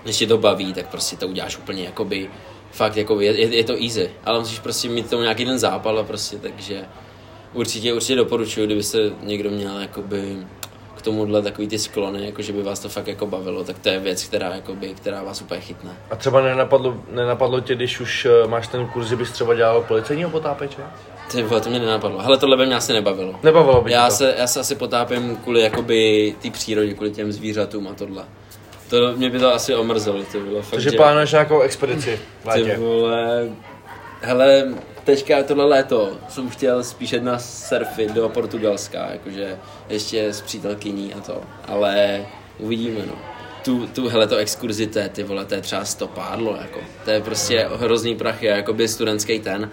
když tě to baví, tak prostě to uděláš úplně jakoby, fakt jako je, je, je to easy, ale musíš prostě mít tomu nějaký ten zápal a prostě, takže určitě, určitě doporučuji, kdyby se někdo měl jakoby k tomuhle takový ty sklony, jako že by vás to fakt jako bavilo, tak to je věc, která, jakoby, která vás úplně chytne. A třeba nenapadlo, nenapadlo tě, když už eh, máš ten kurz, že bys třeba dělal policejního potápěče? Ty vole, to mě nenapadlo. Hele, tohle by mě asi nebavilo. Nebavilo by Já to? se, já se asi potápím kvůli jakoby té přírodě, kvůli těm zvířatům a tohle. To mě by to asi omrzelo, to bylo fakt, Takže že- plánuješ nějakou expedici v Ty létě. vole, hele, teďka tohle léto jsem chtěl spíš na surfy do Portugalska, jakože ještě s přítelkyní a to, ale uvidíme, no. Tu, tu, hele, to exkurzi, to je, ty vole, to je třeba stopádlo, jako. To je prostě hrozný prachy, jakoby studentský ten.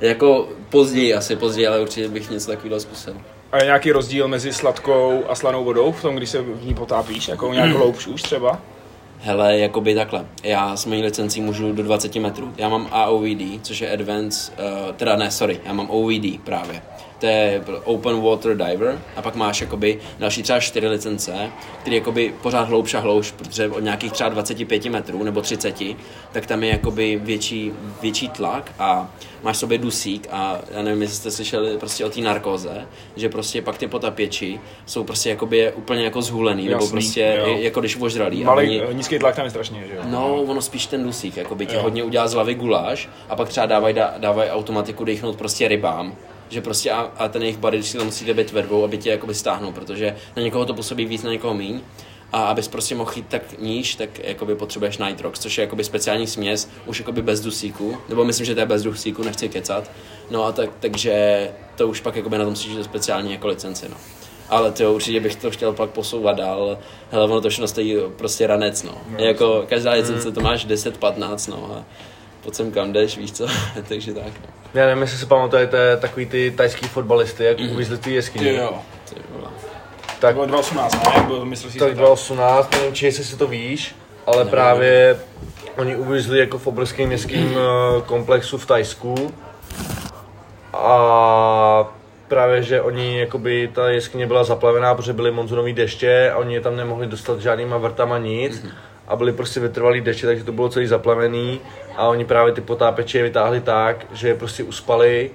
Jako později, asi později, ale určitě bych něco takového zkusil. A je nějaký rozdíl mezi sladkou a slanou vodou v tom, když se v ní potápíš? Jako nějakou hloubš už třeba? Hele, jakoby takhle. Já s mojí licencí můžu do 20 metrů. Já mám AOVD, což je Advanced, uh, teda ne, sorry, já mám OVD právě. To je Open Water Diver a pak máš jakoby další třeba 4 licence, které jakoby pořád hloubš a hloubš, protože od nějakých třeba 25 metrů nebo 30, tak tam je jakoby větší, větší tlak a máš sobě dusík a já nevím, jestli jste slyšeli prostě o té narkóze, že prostě pak ty potapěči jsou prostě jakoby úplně jako zhulený, nebo Jasný, prostě jo. jako když ožralí. a Malý, oni- eh, nízký tlak tam je strašně, že jo? No, ono spíš ten dusík, jako by ti Jo. hodně udělá z hlavy guláš a pak třeba dávají dávaj automatiku dechnout prostě rybám, že prostě a, a ten jejich body si to musí být ve dvou, aby tě jakoby stáhnou, protože na někoho to působí víc, na někoho míň. A abys prostě mohl jít tak níž, tak jakoby potřebuješ Nitrox, což je jakoby speciální směs, už jakoby bez dusíku, nebo myslím, že to je bez dusíku, nechci kecat. No a tak, takže to už pak jakoby na tom musíš speciální jako licenci, no. Ale ty určitě bych to chtěl pak posouvat dál. Hele, ono to všechno stojí prostě ranec, no. no jako každá licence to máš 10-15, no. A pod sem kam jdeš, víš co, takže tak. No. Já nevím, jestli si pamatujete takový ty tajský fotbalisty, jak mm. uvízli ty jeskyně. Jo, vole. Tak, to bylo 2018, ne? Jak byl mistrovství tak světa. 2018, nevím, či jestli si to víš, ale Nevím. právě oni uvízli jako v obrovském městském eh, komplexu v Tajsku a právě, že oni, jakoby, ta jeskyně byla zaplavená, protože byly monzunový deště a oni je tam nemohli dostat žádnýma vrtama nic a byly prostě vytrvalý deště, takže to bylo celý zaplavený a oni právě ty potápěče je vytáhli tak, že je prostě uspali,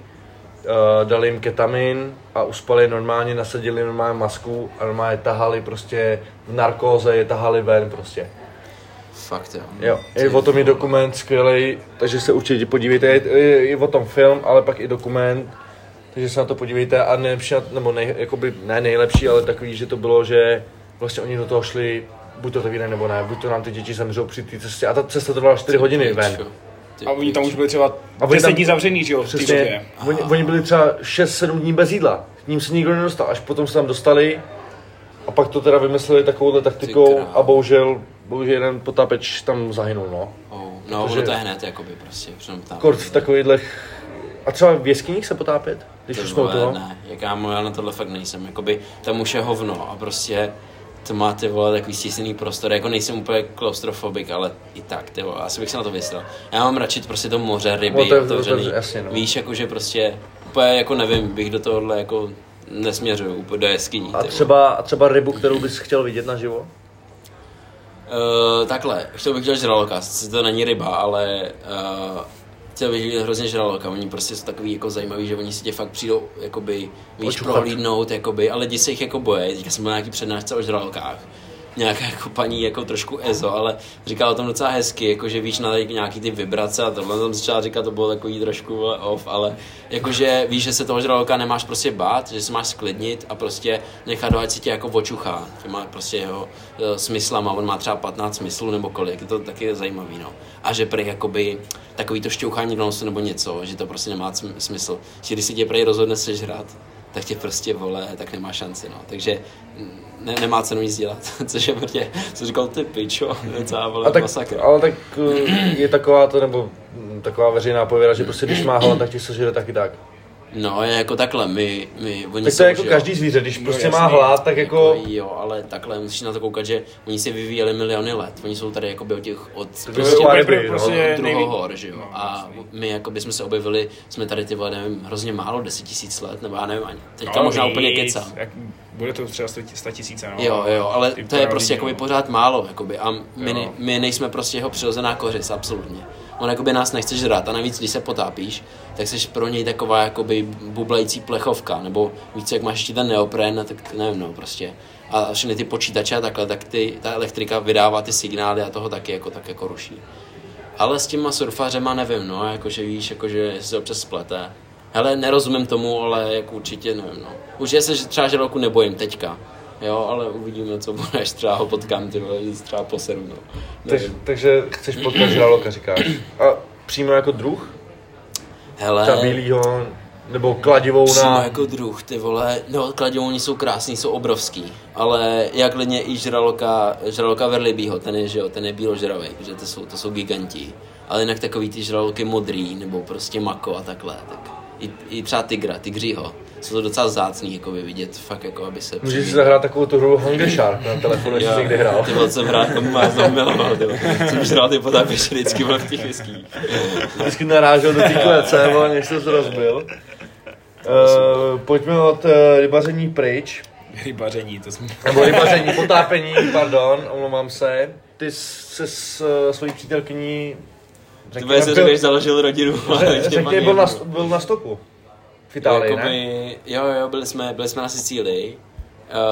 uh, dali jim ketamin a uspali je normálně, nasadili normálně masku a normálně tahali prostě v narkóze, je tahali ven prostě. Fakt jo. Jo, i o tom je dokument skvělý, takže se určitě podívejte, je, je, je o tom film, ale pak i dokument, takže se na to podívejte a nejlepší, nebo nej, jakoby, ne nejlepší, ale takový, že to bylo, že vlastně oni do toho šli, buď to otevírali nebo ne, buď to nám ty děti zemřou při té cestě a ta cesta trvala 4 hodiny ven. A oni tam už byli třeba A oni 10 tam- dní zavřený, že jo, Přesně, oni, oni, byli třeba 6-7 dní bez jídla, k ním se nikdo nedostal, až potom se tam dostali a pak to teda vymysleli takovouhle taktikou a bohužel, bohužel jeden potápeč tam zahynul, no. Oh, no, ono to je hned, jakoby prostě. Tam. Kort v takovýchhle... A třeba v jeskyních se potápět? Když už jsme u toho? Ne, jak já, já na tohle fakt nejsem. Jakoby tam už je hovno a prostě to má ty vole takový stísněný prostor. Jako nejsem úplně klaustrofobik, ale i tak, ty vole, asi bych se na to vyslal. Já mám radši prostě to moře, ryby, otevřený. je- jasně, no. Víš, jakože prostě úplně jako nevím, bych do tohohle jako nesměřuju úplně do jeskyní. A třeba, a třeba rybu, kterou bys chtěl vidět naživo? Uh, takhle, chtěl bych dělat žraloka, sice to není ryba, ale uh, chtěl bych hrozně žraloka, oni prostě jsou takový jako zajímaví, že oni si tě fakt přijdou, jakoby, víš, Očuchat. prohlídnout, jakoby, ale lidi se jich jako boje, teďka jsem byl na nějaký přednášce o žralokách, nějaká jako paní jako trošku ezo, ale říkala o tom docela hezky, jako že víš na nějaký ty vibrace a tohle tam začala říkat, to bylo takový trošku off, ale jakože víš, že se toho žraloka nemáš prostě bát, že se máš sklidnit a prostě nechat ho, ať si tě jako očuchá, těma prostě jeho e, smyslama, on má třeba 15 smyslů nebo kolik, je to taky zajímavý, no. A že prej jakoby takový to šťouchání v nosu nebo něco, že to prostě nemá sm- smysl, že když si tě prej rozhodne sežrat, tak tě prostě vole, tak nemá šanci, no. Takže ne, nemá cenu nic dělat, což je prostě, co říkal ty pičo, docela vole, A tak, masakr. ale tak eh, je taková to, nebo mm, taková veřejná pověra, že prostě když má hlad, tak ti sežere taky tak. No, je jako takhle, my, my oni Tak to je jako každý zvíře, když No, prostě jasný. má hlad, tak jako... Jo, ale takhle musíš na to koukat, že oni se vyvíjeli miliony let. Oni jsou tady jakoby od těch, od To prostě no. prostě nejví- druhohor, že jo. No, A jasný. my jakoby jsme se objevili, jsme tady ty vole, nevím, hrozně málo, 10 tisíc let, nebo já nevím ani. Teďka No, možná víc, úplně kecám. Jak, bude to třeba 100 100 tisíce, no. Jo, jo, ale to je prostě no. jakoby pořád málo, jakoby, a my, my nejsme prostě jeho přirozená kořist, absolutně. On jakoby nás nechce žrát a navíc, když se potápíš, tak jsi pro něj taková jakoby bublající plechovka, nebo víc jak máš ještě ten neopren, tak nevím, no prostě. A všechny ty počítače a takhle, tak ty, ta elektrika vydává ty signály a toho taky jako, tak jako ruší. Ale s těma surfařema nevím, no, jakože víš, jakože se občas splete. Hele, nerozumím tomu, ale jako určitě nevím, no. Určitě se že třeba žraloku nebojím teďka. Jo, ale uvidíme, co bude, až třeba ho potkám, ty vole, třeba poseru, no. Tak, Nevím. takže chceš potkat žraloka, říkáš. A přímo jako druh? Hele, Třeba bílýho, nebo kladivouna? přímo jako druh, ty vole, no kladivouni jsou krásný, jsou obrovský, ale jak klidně i žraloka, žraloka verlibýho, ten je, že jo, ten je bíložravej, že to jsou, to jsou giganti. Ale jinak takový ty žraloky modrý, nebo prostě mako a takhle, tak i, i třeba tygra, tygřího, jsou to docela zácný, jako vidět, fakt jako, aby se... Můžeš si přivídali. zahrát takovou tu hru Hunger Shark na telefonu, jestli jsi někdy hrál. Ty vole, jsem hrál, tomu má znovu miloval, ty vole. Jsem už hrál ty potápěče vždycky vole v těch whiský. Vždycky narážel do té klece, vole, než se rozbil. Uh, pojďme od uh, rybaření pryč. Rybaření, to jsme... Nebo rybaření, potápení, pardon, omlouvám se. Ty se s uh, svojí přítelkyní... Se řekl, že založil rodinu. paní byl na, byl na stoku. V Itálii, ne? jakoby, jo, jo, byli jsme, byli jsme na Sicílii.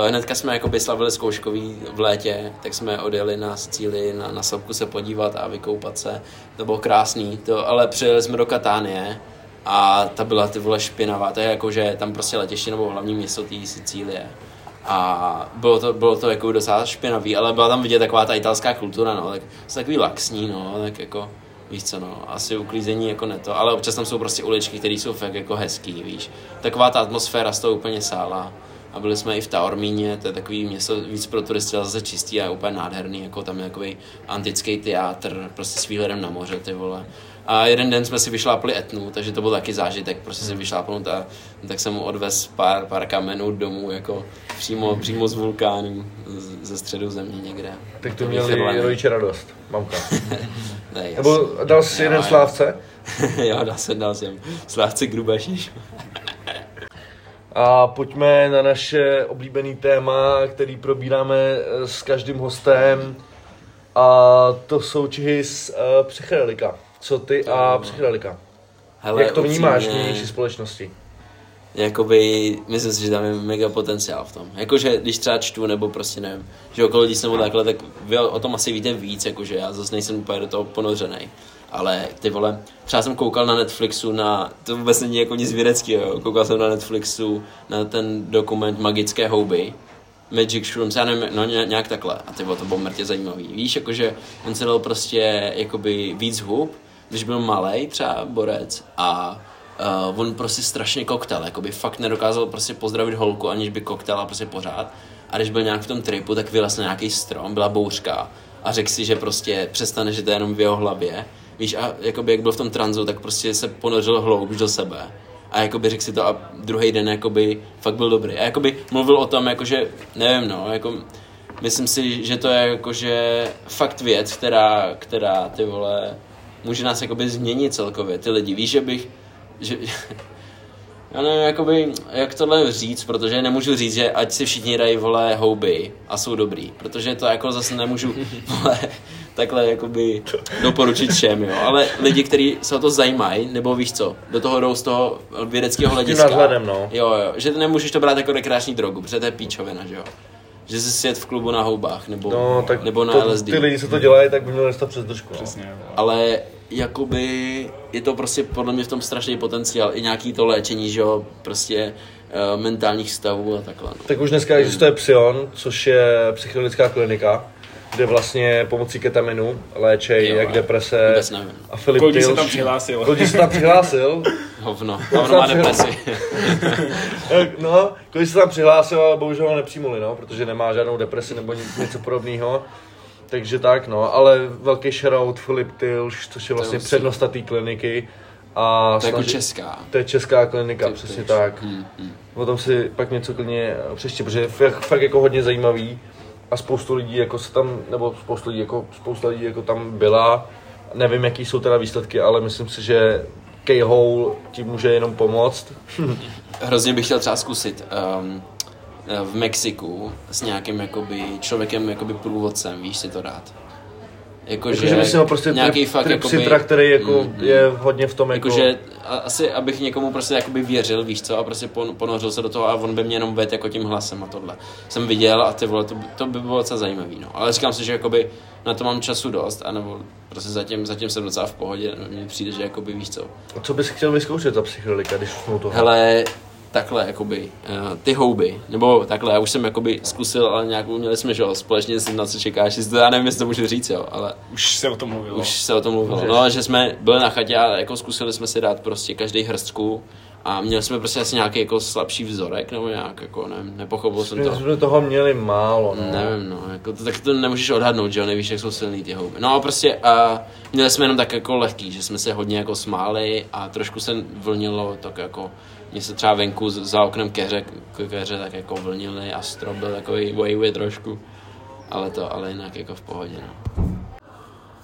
Uh, hnedka jsme jakoby slavili zkouškový v létě, tak jsme odjeli na Sicílii na, na sopku se podívat a vykoupat se. To bylo krásný, to, ale přijeli jsme do Katánie a ta byla ty vole špinavá, to je jako, že tam prostě letiště nebo hlavní město té Sicílie. A bylo to, bylo to jako docela špinavý, ale byla tam vidět taková ta italská kultura, no, tak jsou takový laxní, no, tak jako, víš co, no, asi uklízení jako ne to, ale občas tam jsou prostě uličky, které jsou fakt jako hezký, víš. Taková ta atmosféra z toho úplně sála. A byli jsme i v Taormíně, to je takový město víc pro turisty, ale zase čistý a úplně nádherný, jako tam je takový antický teátr, prostě s výhledem na moře, ty vole. A jeden den jsme si vyšlápli etnu, takže to byl taky zážitek, prostě si vyšlápnout a tak jsem mu odvez pár, pár kamenů domů, jako přímo, přímo z vulkánu, ze středu země někde. Tak to Takový měli rodiče radost, mamka. Ne, Nebo dal jsi jeden Jo, slávce? jo, dal jsem, dal jsem. Slávce Grubašiš. A pojďme na naše oblíbený téma, který probíráme eh, s každým hostem. A to jsou Čihy z uh, psychedelika. Co ty a psychedelika? Hele, Jak to vnímáš v nynější společnosti? Jakoby, myslím si, že tam je mega potenciál v tom. Jakože, když třeba čtu, nebo prostě nevím, že okolo lidí nebo takhle, tak vy o tom asi víte víc, jakože já zase nejsem úplně do toho ponořený. Ale ty vole, třeba jsem koukal na Netflixu na, to vůbec není jako nic vědeckého, koukal jsem na Netflixu na ten dokument Magické houby, Magic Shrooms, já nevím, no ně- nějak takhle. A ty vole, to bylo mrtě zajímavý. Víš, jakože on si dal prostě jakoby víc hub, když byl malý třeba borec a uh, on prostě strašně koktel, jakoby fakt nedokázal prostě pozdravit holku, aniž by koktela prostě pořád. A když byl nějak v tom tripu, tak vylez na nějaký strom, byla bouřka a řekl si, že prostě přestane, že to je jenom v jeho hlavě. Víš, a jakoby jak byl v tom tranzu, tak prostě se ponořil hloubš do sebe a jakoby řekl si to a druhý den jakoby fakt byl dobrý. A jakoby mluvil o tom, jakože, nevím no, jako myslím si, že to je jakože fakt věc, která, která ty vole, může nás jakoby změnit celkově, ty lidi. Víš, že bych, že, já nevím, jakoby, jak tohle říct, protože nemůžu říct, že ať si všichni dají, vole, houby a jsou dobrý, protože to jako zase nemůžu, vole, takhle jakoby doporučit všem, jo, ale lidi, kteří se o to zajímají, nebo víš co, do toho jdou z toho vědeckého hlediska. nadhledem, no. Jo, jo, že ty nemůžeš to brát jako rekreační drogu, protože to je píčovina, že jo. Že si sjet v klubu na houbách, nebo, No, tak nebo na to, LSD. ty lidi, co to dělají, tak by měli dostat přes držku. no. Přesně. jo. Ale jakoby je to prostě podle mě v tom strašný potenciál. I nějaký to léčení, že jo, prostě uh, mentálních stavů a takhle. No. Tak už dneska existuje Psion, což je psychologická klinika, kde vlastně pomocí ketaminu léčej Jo, jak deprese vůbec nevím. a Filip Kolik se tam přihlásil? Kolik se tam přihlásil? Hovno. A ono má depresi. No, kolik se tam přihlásil, ale bohužel ho nepřijmuli, no, protože nemá žádnou depresi nebo něco podobného. Takže tak, no, ale velký shoutout Filip Tilš, což je vlastně přednosta té kliniky. A To je jako snaží- česká. To je česká klinika, Tilš, přesně Tilš. tak. Hmm, hmm. O tom si pak něco klidně přečtě, protože je fakt, fakt jako hodně zajímavý a spoustu lidí jako se tam, nebo spoustu lidí jako, spousta lidí jako tam byla. Nevím, jaký jsou teda výsledky, ale myslím si, že K-Hole tím může jenom pomoct. Hrozně bych chtěl třeba zkusit um, v Mexiku s nějakým jakoby člověkem jakoby průvodcem, víš si to dát. Jakože Jakože myslím ho prostě nějaký trip, fakt trip jakoby, Citra, který jako Mm, mm. je hodně v tom jako... Jakože a- asi, abych někomu prostě jakoby věřil, víš co, a prostě pon, ponořil se do toho a on by mě jenom vedl jako tím hlasem a tohle. Jsem viděl a ty vole, to, by- to by bylo docela zajímavý, no. Ale říkám si, že jakoby na to mám času dost, anebo prostě zatím, zatím jsem docela v pohodě, mně přijde, že jakoby víš co. Co bys chtěl vyzkoušet za psychedelika, když jsme u toho? Hele, takhle, jakoby, uh, ty houby, nebo takhle, já už jsem jakoby zkusil, ale nějakou měli jsme, že jo, společně s na co čekáš, jestli to, já nevím, jestli to můžu říct, jo, ale Už se o tom mluvilo. už se o tom mluvilo. Můžeš. No, že jsme byli na chatě a jako zkusili jsme si dát prostě každý hrstku a měli jsme prostě asi nějaký jako slabší vzorek, nebo nějak, jako nevím, nepochopil jsem My to. jsme toho měli málo, no. Nevím, no, jako to, tak to nemůžeš odhadnout, že jo, nevíš, jak jsou silný ty houby. No a prostě a měli jsme jenom tak jako lehký, že jsme se hodně jako smáli a trošku se vlnilo, tak jako mě se třeba venku za oknem keře, keře tak jako vlnili a strop byl takový wavy trošku. Ale to, ale jinak jako v pohodě, no.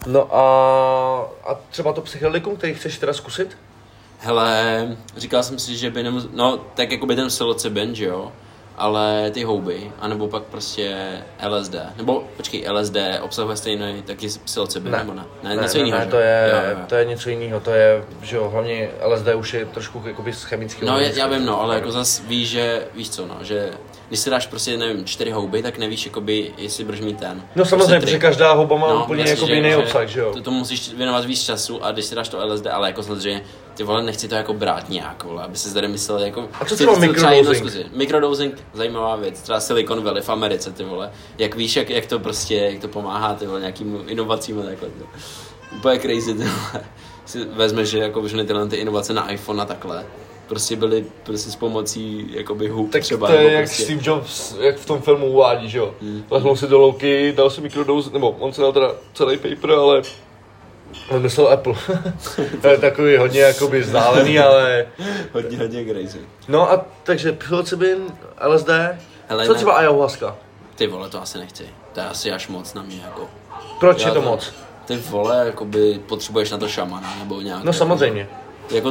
No a, a třeba to psychedelikum, který chceš teda zkusit? Hele, říkal jsem si, že by nemus... No, tak jako by ten psilocybin, že jo? Ale ty houby, anebo pak prostě LSD. Nebo, počkej, LSD obsahuje stejný taky psilocybin, nebo ne? Ne, něco ne, jiného, ne, to je, Jo, jo. to je něco jiného, to je, že jo, hlavně LSD už je trošku jakoby z chemického No, já, vím, no, ale jako zas víš, že, víš co, no, že když si dáš prostě, nevím, čtyři houby, tak nevíš, jakoby, jestli budeš mít ten. No samozřejmě, Prostě protože každá houba má No, úplně jako že- jiný obsah, že jo? To, to musíš věnovat víc času a když si dáš to LSD, ale jako samozřejmě ty vole, nechci to jako brát nějak, vole, aby se tady myslel jako... A co třeba zkusit. Microdosing, zajímavá věc, třeba Silicon Valley v Americe, ty vole. Jak víš, jak, jak to prostě, jak to pomáhá, ty vole, nějakým inovacím a takhle. Ty. Úplně crazy, ty vole. Si vezmeš, že jako všechny tyhle ty inovace na iPhone a takhle, prostě byly prostě s pomocí jakoby hub Tak třeba. to je jak prostě, Steve Jobs, jak v tom filmu uvádí, že jo. Hmm. Lehnul si do louky, dal si mikrodose, nebo on si dal teda celý paper, ale on myslel Apple. to je takový hodně jakoby vzdálený, ale... Hodně, hodně crazy. No a takže psilocybin, LSD, Hele, co ne- třeba ayahuasca? Ty vole, to asi nechci. To je asi až moc na mě, jako. Proč Já je to moc? Ty vole, jakoby potřebuješ na to šamana nebo nějak. No samozřejmě. Jako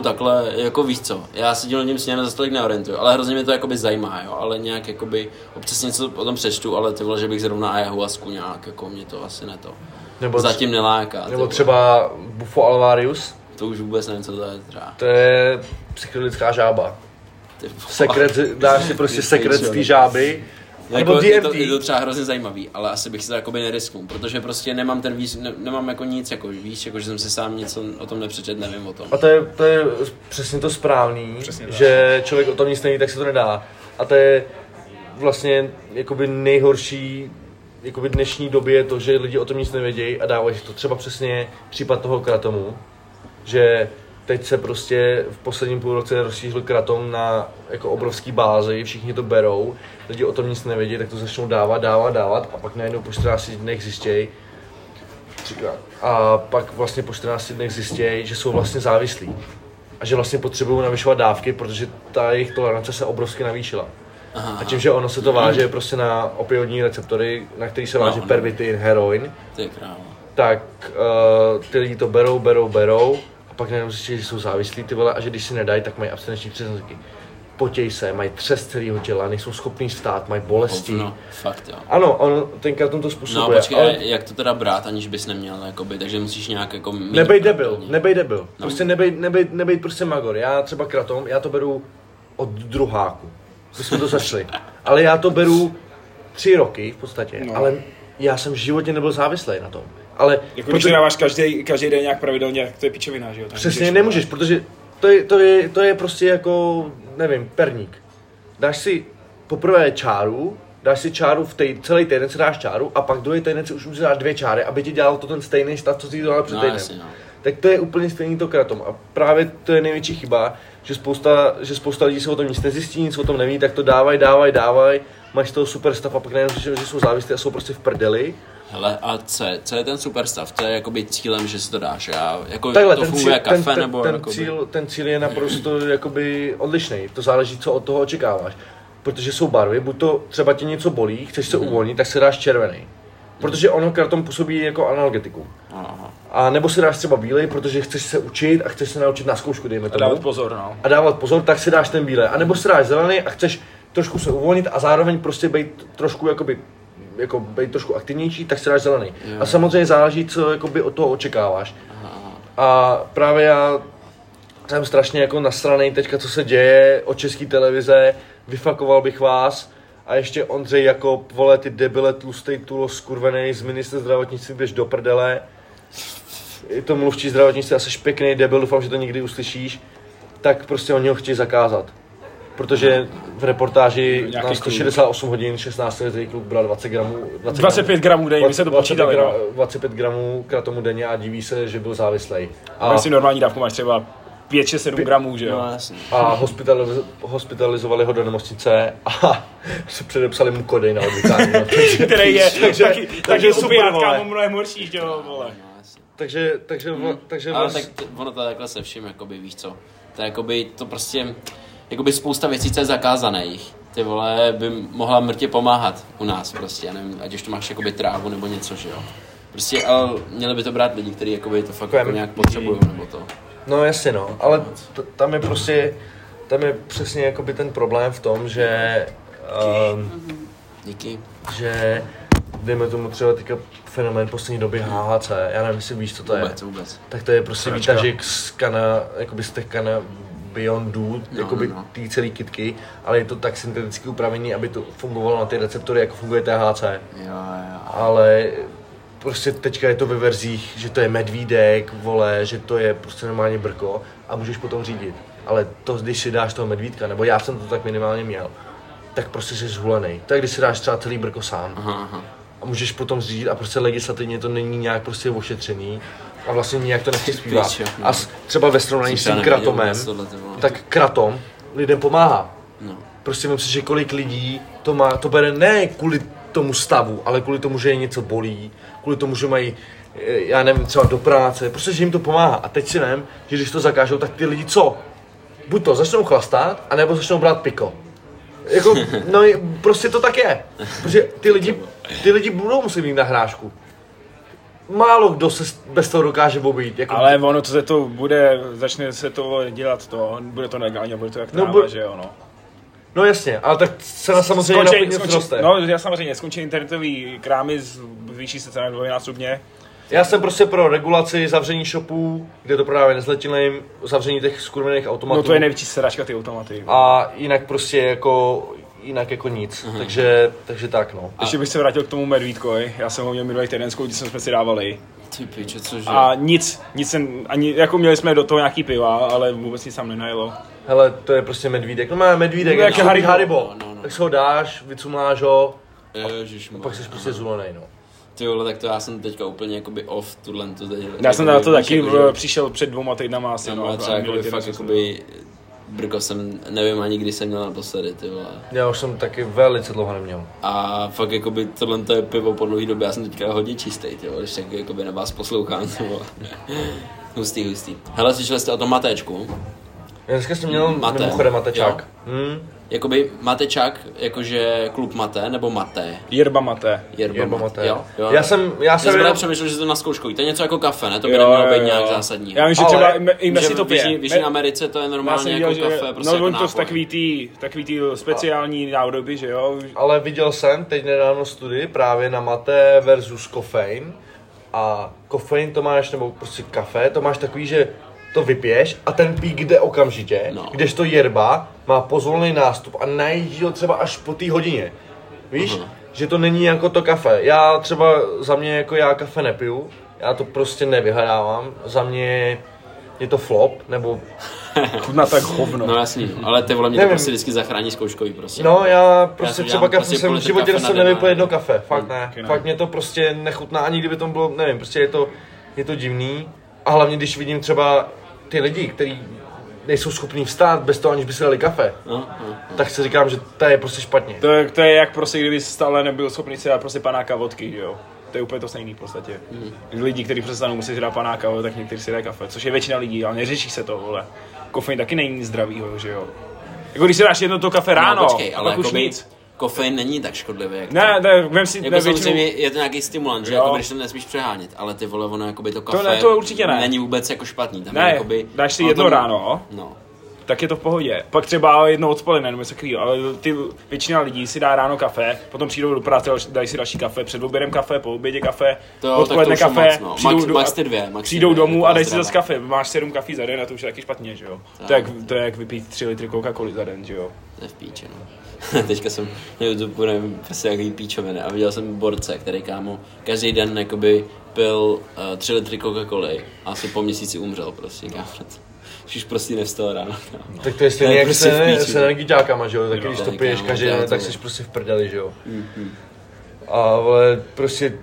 takhle, jako víš co, já se lidem směrem zase tolik neorientuju, ale hrozně mě to jakoby zajímá, jo, ale nějak jakoby, občas něco o tom přečtu, ale ty vole, že bych zrovna ayahuasku nějak, jako mě to asi ne to. Nebo, Zatím neláká. nebo třeba Bufo alvarius, To už vůbec nevím, co to je třeba. to je psychedelická žába. Sekret, dáš si prostě sekret z té žáby. Jako, Nebo je, to, je to třeba hrozně zajímavý, ale asi bych si to jakoby nerisknul, protože prostě nemám ten víc, ne, nemám jako nic, jako víš, jako že jsem si sám nic o tom nepřečet, nevím o tom. A to je, to je přesně to správný, Přesně tak. že člověk o tom nic neví, tak se to nedá. A to je vlastně jakoby nejhorší jakoby dnešní době je to, že lidi o tom nic nevědějí a dávají to. Třeba přesně případ toho kratomu, že teď se prostě v posledním půlroce rozšířil kratom na jako obrovský bázi, všichni to berou, lidi o tom nic nevědí, tak to začnou dávat, dávat, dávat a pak najednou po 14 dnech zjistějí. A pak vlastně po 14 dnech zjistějí, že jsou vlastně závislí. A že vlastně potřebují navyšovat dávky, protože ta jejich tolerance se obrovsky navýšila. Aha, A tím, že ono se to váže prostě na opioidní receptory, na který se No, váže no. pervitin, heroin, tak uh, ty lidi to berou, berou, berou pak najednou zjistí, že jsou závislí ty vole a že když si nedají, tak mají abstinenční příznaky. Potěj se, mají třes celého těla, nejsou schopní vstát, mají bolesti. No, fakt jo. Ano, on, ten karton to No způsobuje, počkej, ale jak to teda brát, aniž bys neměl, jakoby, takže musíš nějak jako mít nebej debil, nebej debil. No. Prostě nebej, nebej, nebej prostě magor. Já třeba kratom, já to beru od druháku. My jsme to začali. Ale já to beru tři roky v podstatě, No. ale já jsem v životě nebyl závislý na tom. Ale Jako když to dáváš každý, každý den nějak pravidelně, tak to je pičovina, že jo? Tak Přesně můžeš- nemůžeš, protože to je, to, je, to je prostě jako, nevím, perník. Dáš si poprvé čáru, dáš si čáru v tej, celý týden si dáš čáru a pak druhý týden si už musíš dát dvě čáry, aby ti dělal to ten stejný stav, co si dělal před No, týdnem. jasně, no. Tak to je úplně stejný to kratom. A právě to je největší chyba, že spousta, že spousta lidí se o tom nic nezjistí, nic o tom neví, tak to dávaj, dávaj, dávaj, máš toho super stav a pak najednou že, že jsou závislí a jsou prostě v prdeli. Hele, a co je, co je ten superstav? To je jakoby cílem, že si to dáš. Já, jako Takhle, to ten funguje cíl, kafe, ten, ten, nebo ten, jakoby... cíl, ten cíl je naprosto jakoby odlišný. To záleží, co od toho očekáváš. Protože jsou barvy, buď to třeba tě něco bolí, chceš se Mhm. uvolnit, tak se dáš červený. Protože ono kratom působí jako analgetikum. Aha. A nebo si dáš třeba bílej, protože chceš se učit a chceš se naučit na zkoušku, dejme A tomu. dávat pozor, no. a dávat pozor, tak si dáš ten bílej. A nebo si dáš zelený a chceš trošku se uvolnit a zároveň prostě být trošku jakoby jako být trošku aktivnější, tak si dáš zelený. Jo. A samozřejmě záleží, co jakoby od toho očekáváš. Aha. A právě já jsem strašně jako nasranej teďka, co se děje od české televize, vyfakoval bych vás a ještě Ondřej jako vole, ty debile, tlustej tulo, skurvený z ministra zdravotnictví, běž do prdele. Je to mluvčí zdravotnictví, a jsi pěkný debil, doufám, že to někdy uslyšíš. Tak prostě oni ho chtějí zakázat. Protože v reportáži na kluk. 168 hodin 16 letý kluk bral 20 gramů. 20 25 gramů denně, my se to 25 počítali, gra- no. 25 gramů kratomu denně a diví se, že byl závislej. A si normální dávku máš třeba 5, 6, 7 gramů, že No jo? jasně. a hospitaliz- hospitalizovali ho do nemocnice a se předepsali mu kodej na odvykání. No, takže, Který je takže, taky, takže takže super, kámo, mnohem horší, že jo, vole. No, takže, takže, hmm. takže Ale tak ono to takhle se vším, jakoby, víš co. To je jakoby, to prostě, jakoby spousta věcí, co je zakázaných, ty vole, by mohla mrtě pomáhat u nás prostě, já nevím, ať už to máš jakoby trávu nebo něco, že jo. Prostě, ale měli by to brát lidi, kteří jakoby to fakt Jako je- nějak potřebují, nebo to. No jasně no, ale t- tam je prostě, tam je přesně jakoby ten problém v tom, že, um, Díky. že dejme tomu třeba teďka fenomén poslední doby HHC, já nevím, jestli víš, co to je. Vůbec, vůbec. Tak to je prostě výtažek z kana, jakoby z těch kana Beyondu, No, jakoby no, no. té celé kitky, ale je to tak synteticky upravený, aby to fungovalo na ty receptory, jako funguje THC. Jo, jo. Ale prostě teďka je to ve verzích, že to je medvídek, vole, že to je prostě normálně brko a můžeš potom řídit. Ale to, když si dáš toho medvídka, nebo já jsem to tak minimálně měl, tak prostě jsi zhulený. Tak když si dáš třeba celý brko sám Aha, aha. a můžeš potom řídit a prostě legislativně to není nějak prostě ošetřený a vlastně nějak to nepřispívá. No. A s, třeba ve srovnání s tím kratomem, tak kratom lidem pomáhá. No. Prostě myslím si, že kolik lidí to má, to bere ne kvůli tomu stavu, ale kvůli tomu, že je něco bolí, kvůli tomu, že mají, eh, já nevím, třeba do práce, prostě, že jim to pomáhá. A teď si vím, že když to zakážou, tak ty lidi co? Buď to začnou chlastat, anebo začnou brát piko. Jako, no prostě to tak je. Protože ty lidi, ty lidi budou muset mít na hrášku. Málo kdo se bez toho dokáže obejít. Jako, Ale ono to se to bude, začne se to dělat to, bude to legálně, bude to jak No, tráva, bu- že jo, no. No jasně, ale tak cena samozřejmě na Skončí, něco skončí, roste. no, já samozřejmě, skončí internetový krámy, zvýší se cena dvojnásobně. Já jsem prostě pro regulaci zavření shopů, kde to prodávají nezletilým, zavření těch skurvených automatů. No to je největší sedačka ty automaty. A jinak prostě jako, jinak jako nic. Takže, takže tak no. Ještě bych se vrátil k tomu medvídkovi, já jsem ho měl minulý týden, s když jsme si dávali. Ty piče, cože? A nic, nic jsem, ani, jako měli jsme do toho nějaký piva, ale vůbec nic tam nenajelo. Hele, to je prostě medvídek. No má medvídek, No, jak jak Haribo. Haribo. No, no, no. Tak si ho dáš, vycumláš ho, Ježiš, pak jsi prostě zulenej, no. Ty vole, tak to já jsem teďka úplně jakoby off tuhle tu teď. Já jsem na to taky jako, že- přišel před dvěma týdnama asi. No, No, a třeba jakoby fakt se- jakoby Brko jsem, nevím ani kdy jsem měl naposledy, ty vole. Já už jsem taky velice dlouho neměl. A fakt jakoby tohle to je pivo po dlouhý době, já jsem teďka hodně čistý, ty vole, když tak jakoby na vás poslouchám, ty vole. Hustý, hustý. Hele, slyšeli jste o tom matéčku? Já dneska jsem měl Mate. mimochodem matečák. Hmm, Jakoby matečák, jakože klub maté, nebo maté? Jerba mate. Jerba, Jerba mate. mate. Jo, jo. Já jsem, já Já jsem jsem jenom, přemýšlel, že to na zkouškový. To je něco jako kafe, ne? To by nemělo být nějak zásadní. Já vím, že třeba i, i Že Messi to pije. V Jižní Me- Americe to je normálně jsem jako kafe, prostě no jako on to takový tý, takový tý speciální nádoby, že jo? ale viděl jsem teď nedávno studii právě na mate versus kofein. A kofein to máš, nebo prostě kafe, to máš takový, že to vypiješ a ten pík jde okamžitě, No. kdežto jerba má pozvolný nástup a najíždí ho třeba až po té hodině. Víš, Aha. že to není jako to kafe. Já třeba za mě jako já kafe nepiju, já to prostě nevyhledávám, za mě je to flop, nebo Chutná tak hovno. No jasný, ale ty vole mě to Nevím. prostě vždycky zachrání zkouškový, prostě. No, já prostě si třeba kafe prostě jsem v životě kafe jsem nevypil ne? jedno kafe, fakt ne. ne. Fakt mě to prostě nechutná, ani kdyby to bylo, nevím, prostě je to, je to divný. A hlavně, když vidím třeba ty lidi, kteří nejsou schopní vstát bez toho, aniž by si dali kafe, No, no, no. tak si říkám, že to je prostě špatně. To, je, to je jak prostě, kdyby stále nebyl schopný si dát prostě panáka vodky, že jo? To je úplně to stejný v podstatě. Hmm. Lidi, kteří přestanou musí si dát panáka, tak někteří si dají kafe, což je většina lidí, ale neřeší se to, vole. Kofein taky není nic zdravýho, že jo? Jako když si dáš jedno to kafe ráno, no, počkej, ale tak už jakoby nic. Kofein není tak škodlivý, jak Ne, ne, vem si, Jako ne, samozřejmě většinou, je to nějaký stimulant, že Jo. jako když to nesmíš přehánět, ale ty vole, ono jakoby to kafe ne, to určitě ne. není vůbec jako špatný. Tam je ne, jakoby, dáš si jedno to- ráno, No, tak je to v pohodě. Pak třeba jedno odpoledne nebo něco takového, ale ty většina lidí si dá ráno kafe, potom přijdou do práce, dají si další kafe, před obědem kafe, po obědě kafe, To- odpoledne tak to je kafe, moc, no. přijdou, Max- do, max ty dvě, max přijdou dvě, domů jako a dají si zase kafe. Máš 7 kafí za den a to už je taky špatně, že jo? To je, jak, to je jak vypít 3 litry Coca-Coly za den, že jo? to je v píči, no. Teďka jsem na YouTube nevím, prostě jaký píčoviny a viděl jsem borce, který kámo každý den jakoby pil uh, 3 litry Coca-Coly a asi po měsíci umřel prostě, kámo. Už prostě nevstal ráno, kámo. Tak to je stejně jak prostě se, píči, s no. energiákama, že jo, tak když to piješ každý den, tak jsi prostě v prdeli, že jo. Mhm. A vole, prostě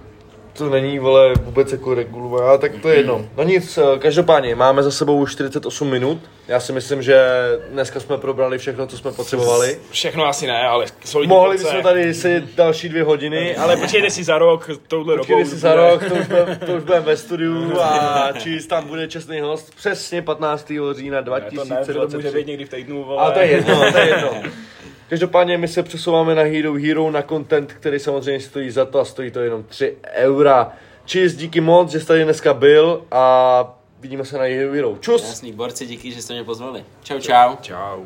to není, vole, vůbec jako regulované, tak to je jedno. No nic, eh, každopádně, máme za sebou už 48 minut. Já si myslím, že dneska jsme probrali všechno, co jsme potřebovali. Všechno asi ne, ale solidní Mohli bychom tady sedět další dvě hodiny, ale počkejte si za rok touhle dobou. Počkejte si za rok, to už, budeme, to už budeme ve studiu a Cheese tam bude čestný host přesně 15. října Ne, to ne, to může 2023. být někdy v týdnu, vole. Ale to je jedno, to je jedno. Každopádně my se přesouváme na Hero Hero, na content, který samozřejmě stojí za to a stojí to jenom 3 eura. Cheers, díky moc, že jsi tady dneska byl a vidíme se na Hero Hero. Čus! Jasný, borci, díky, že jste mě pozvali. Čau, čau. Čau.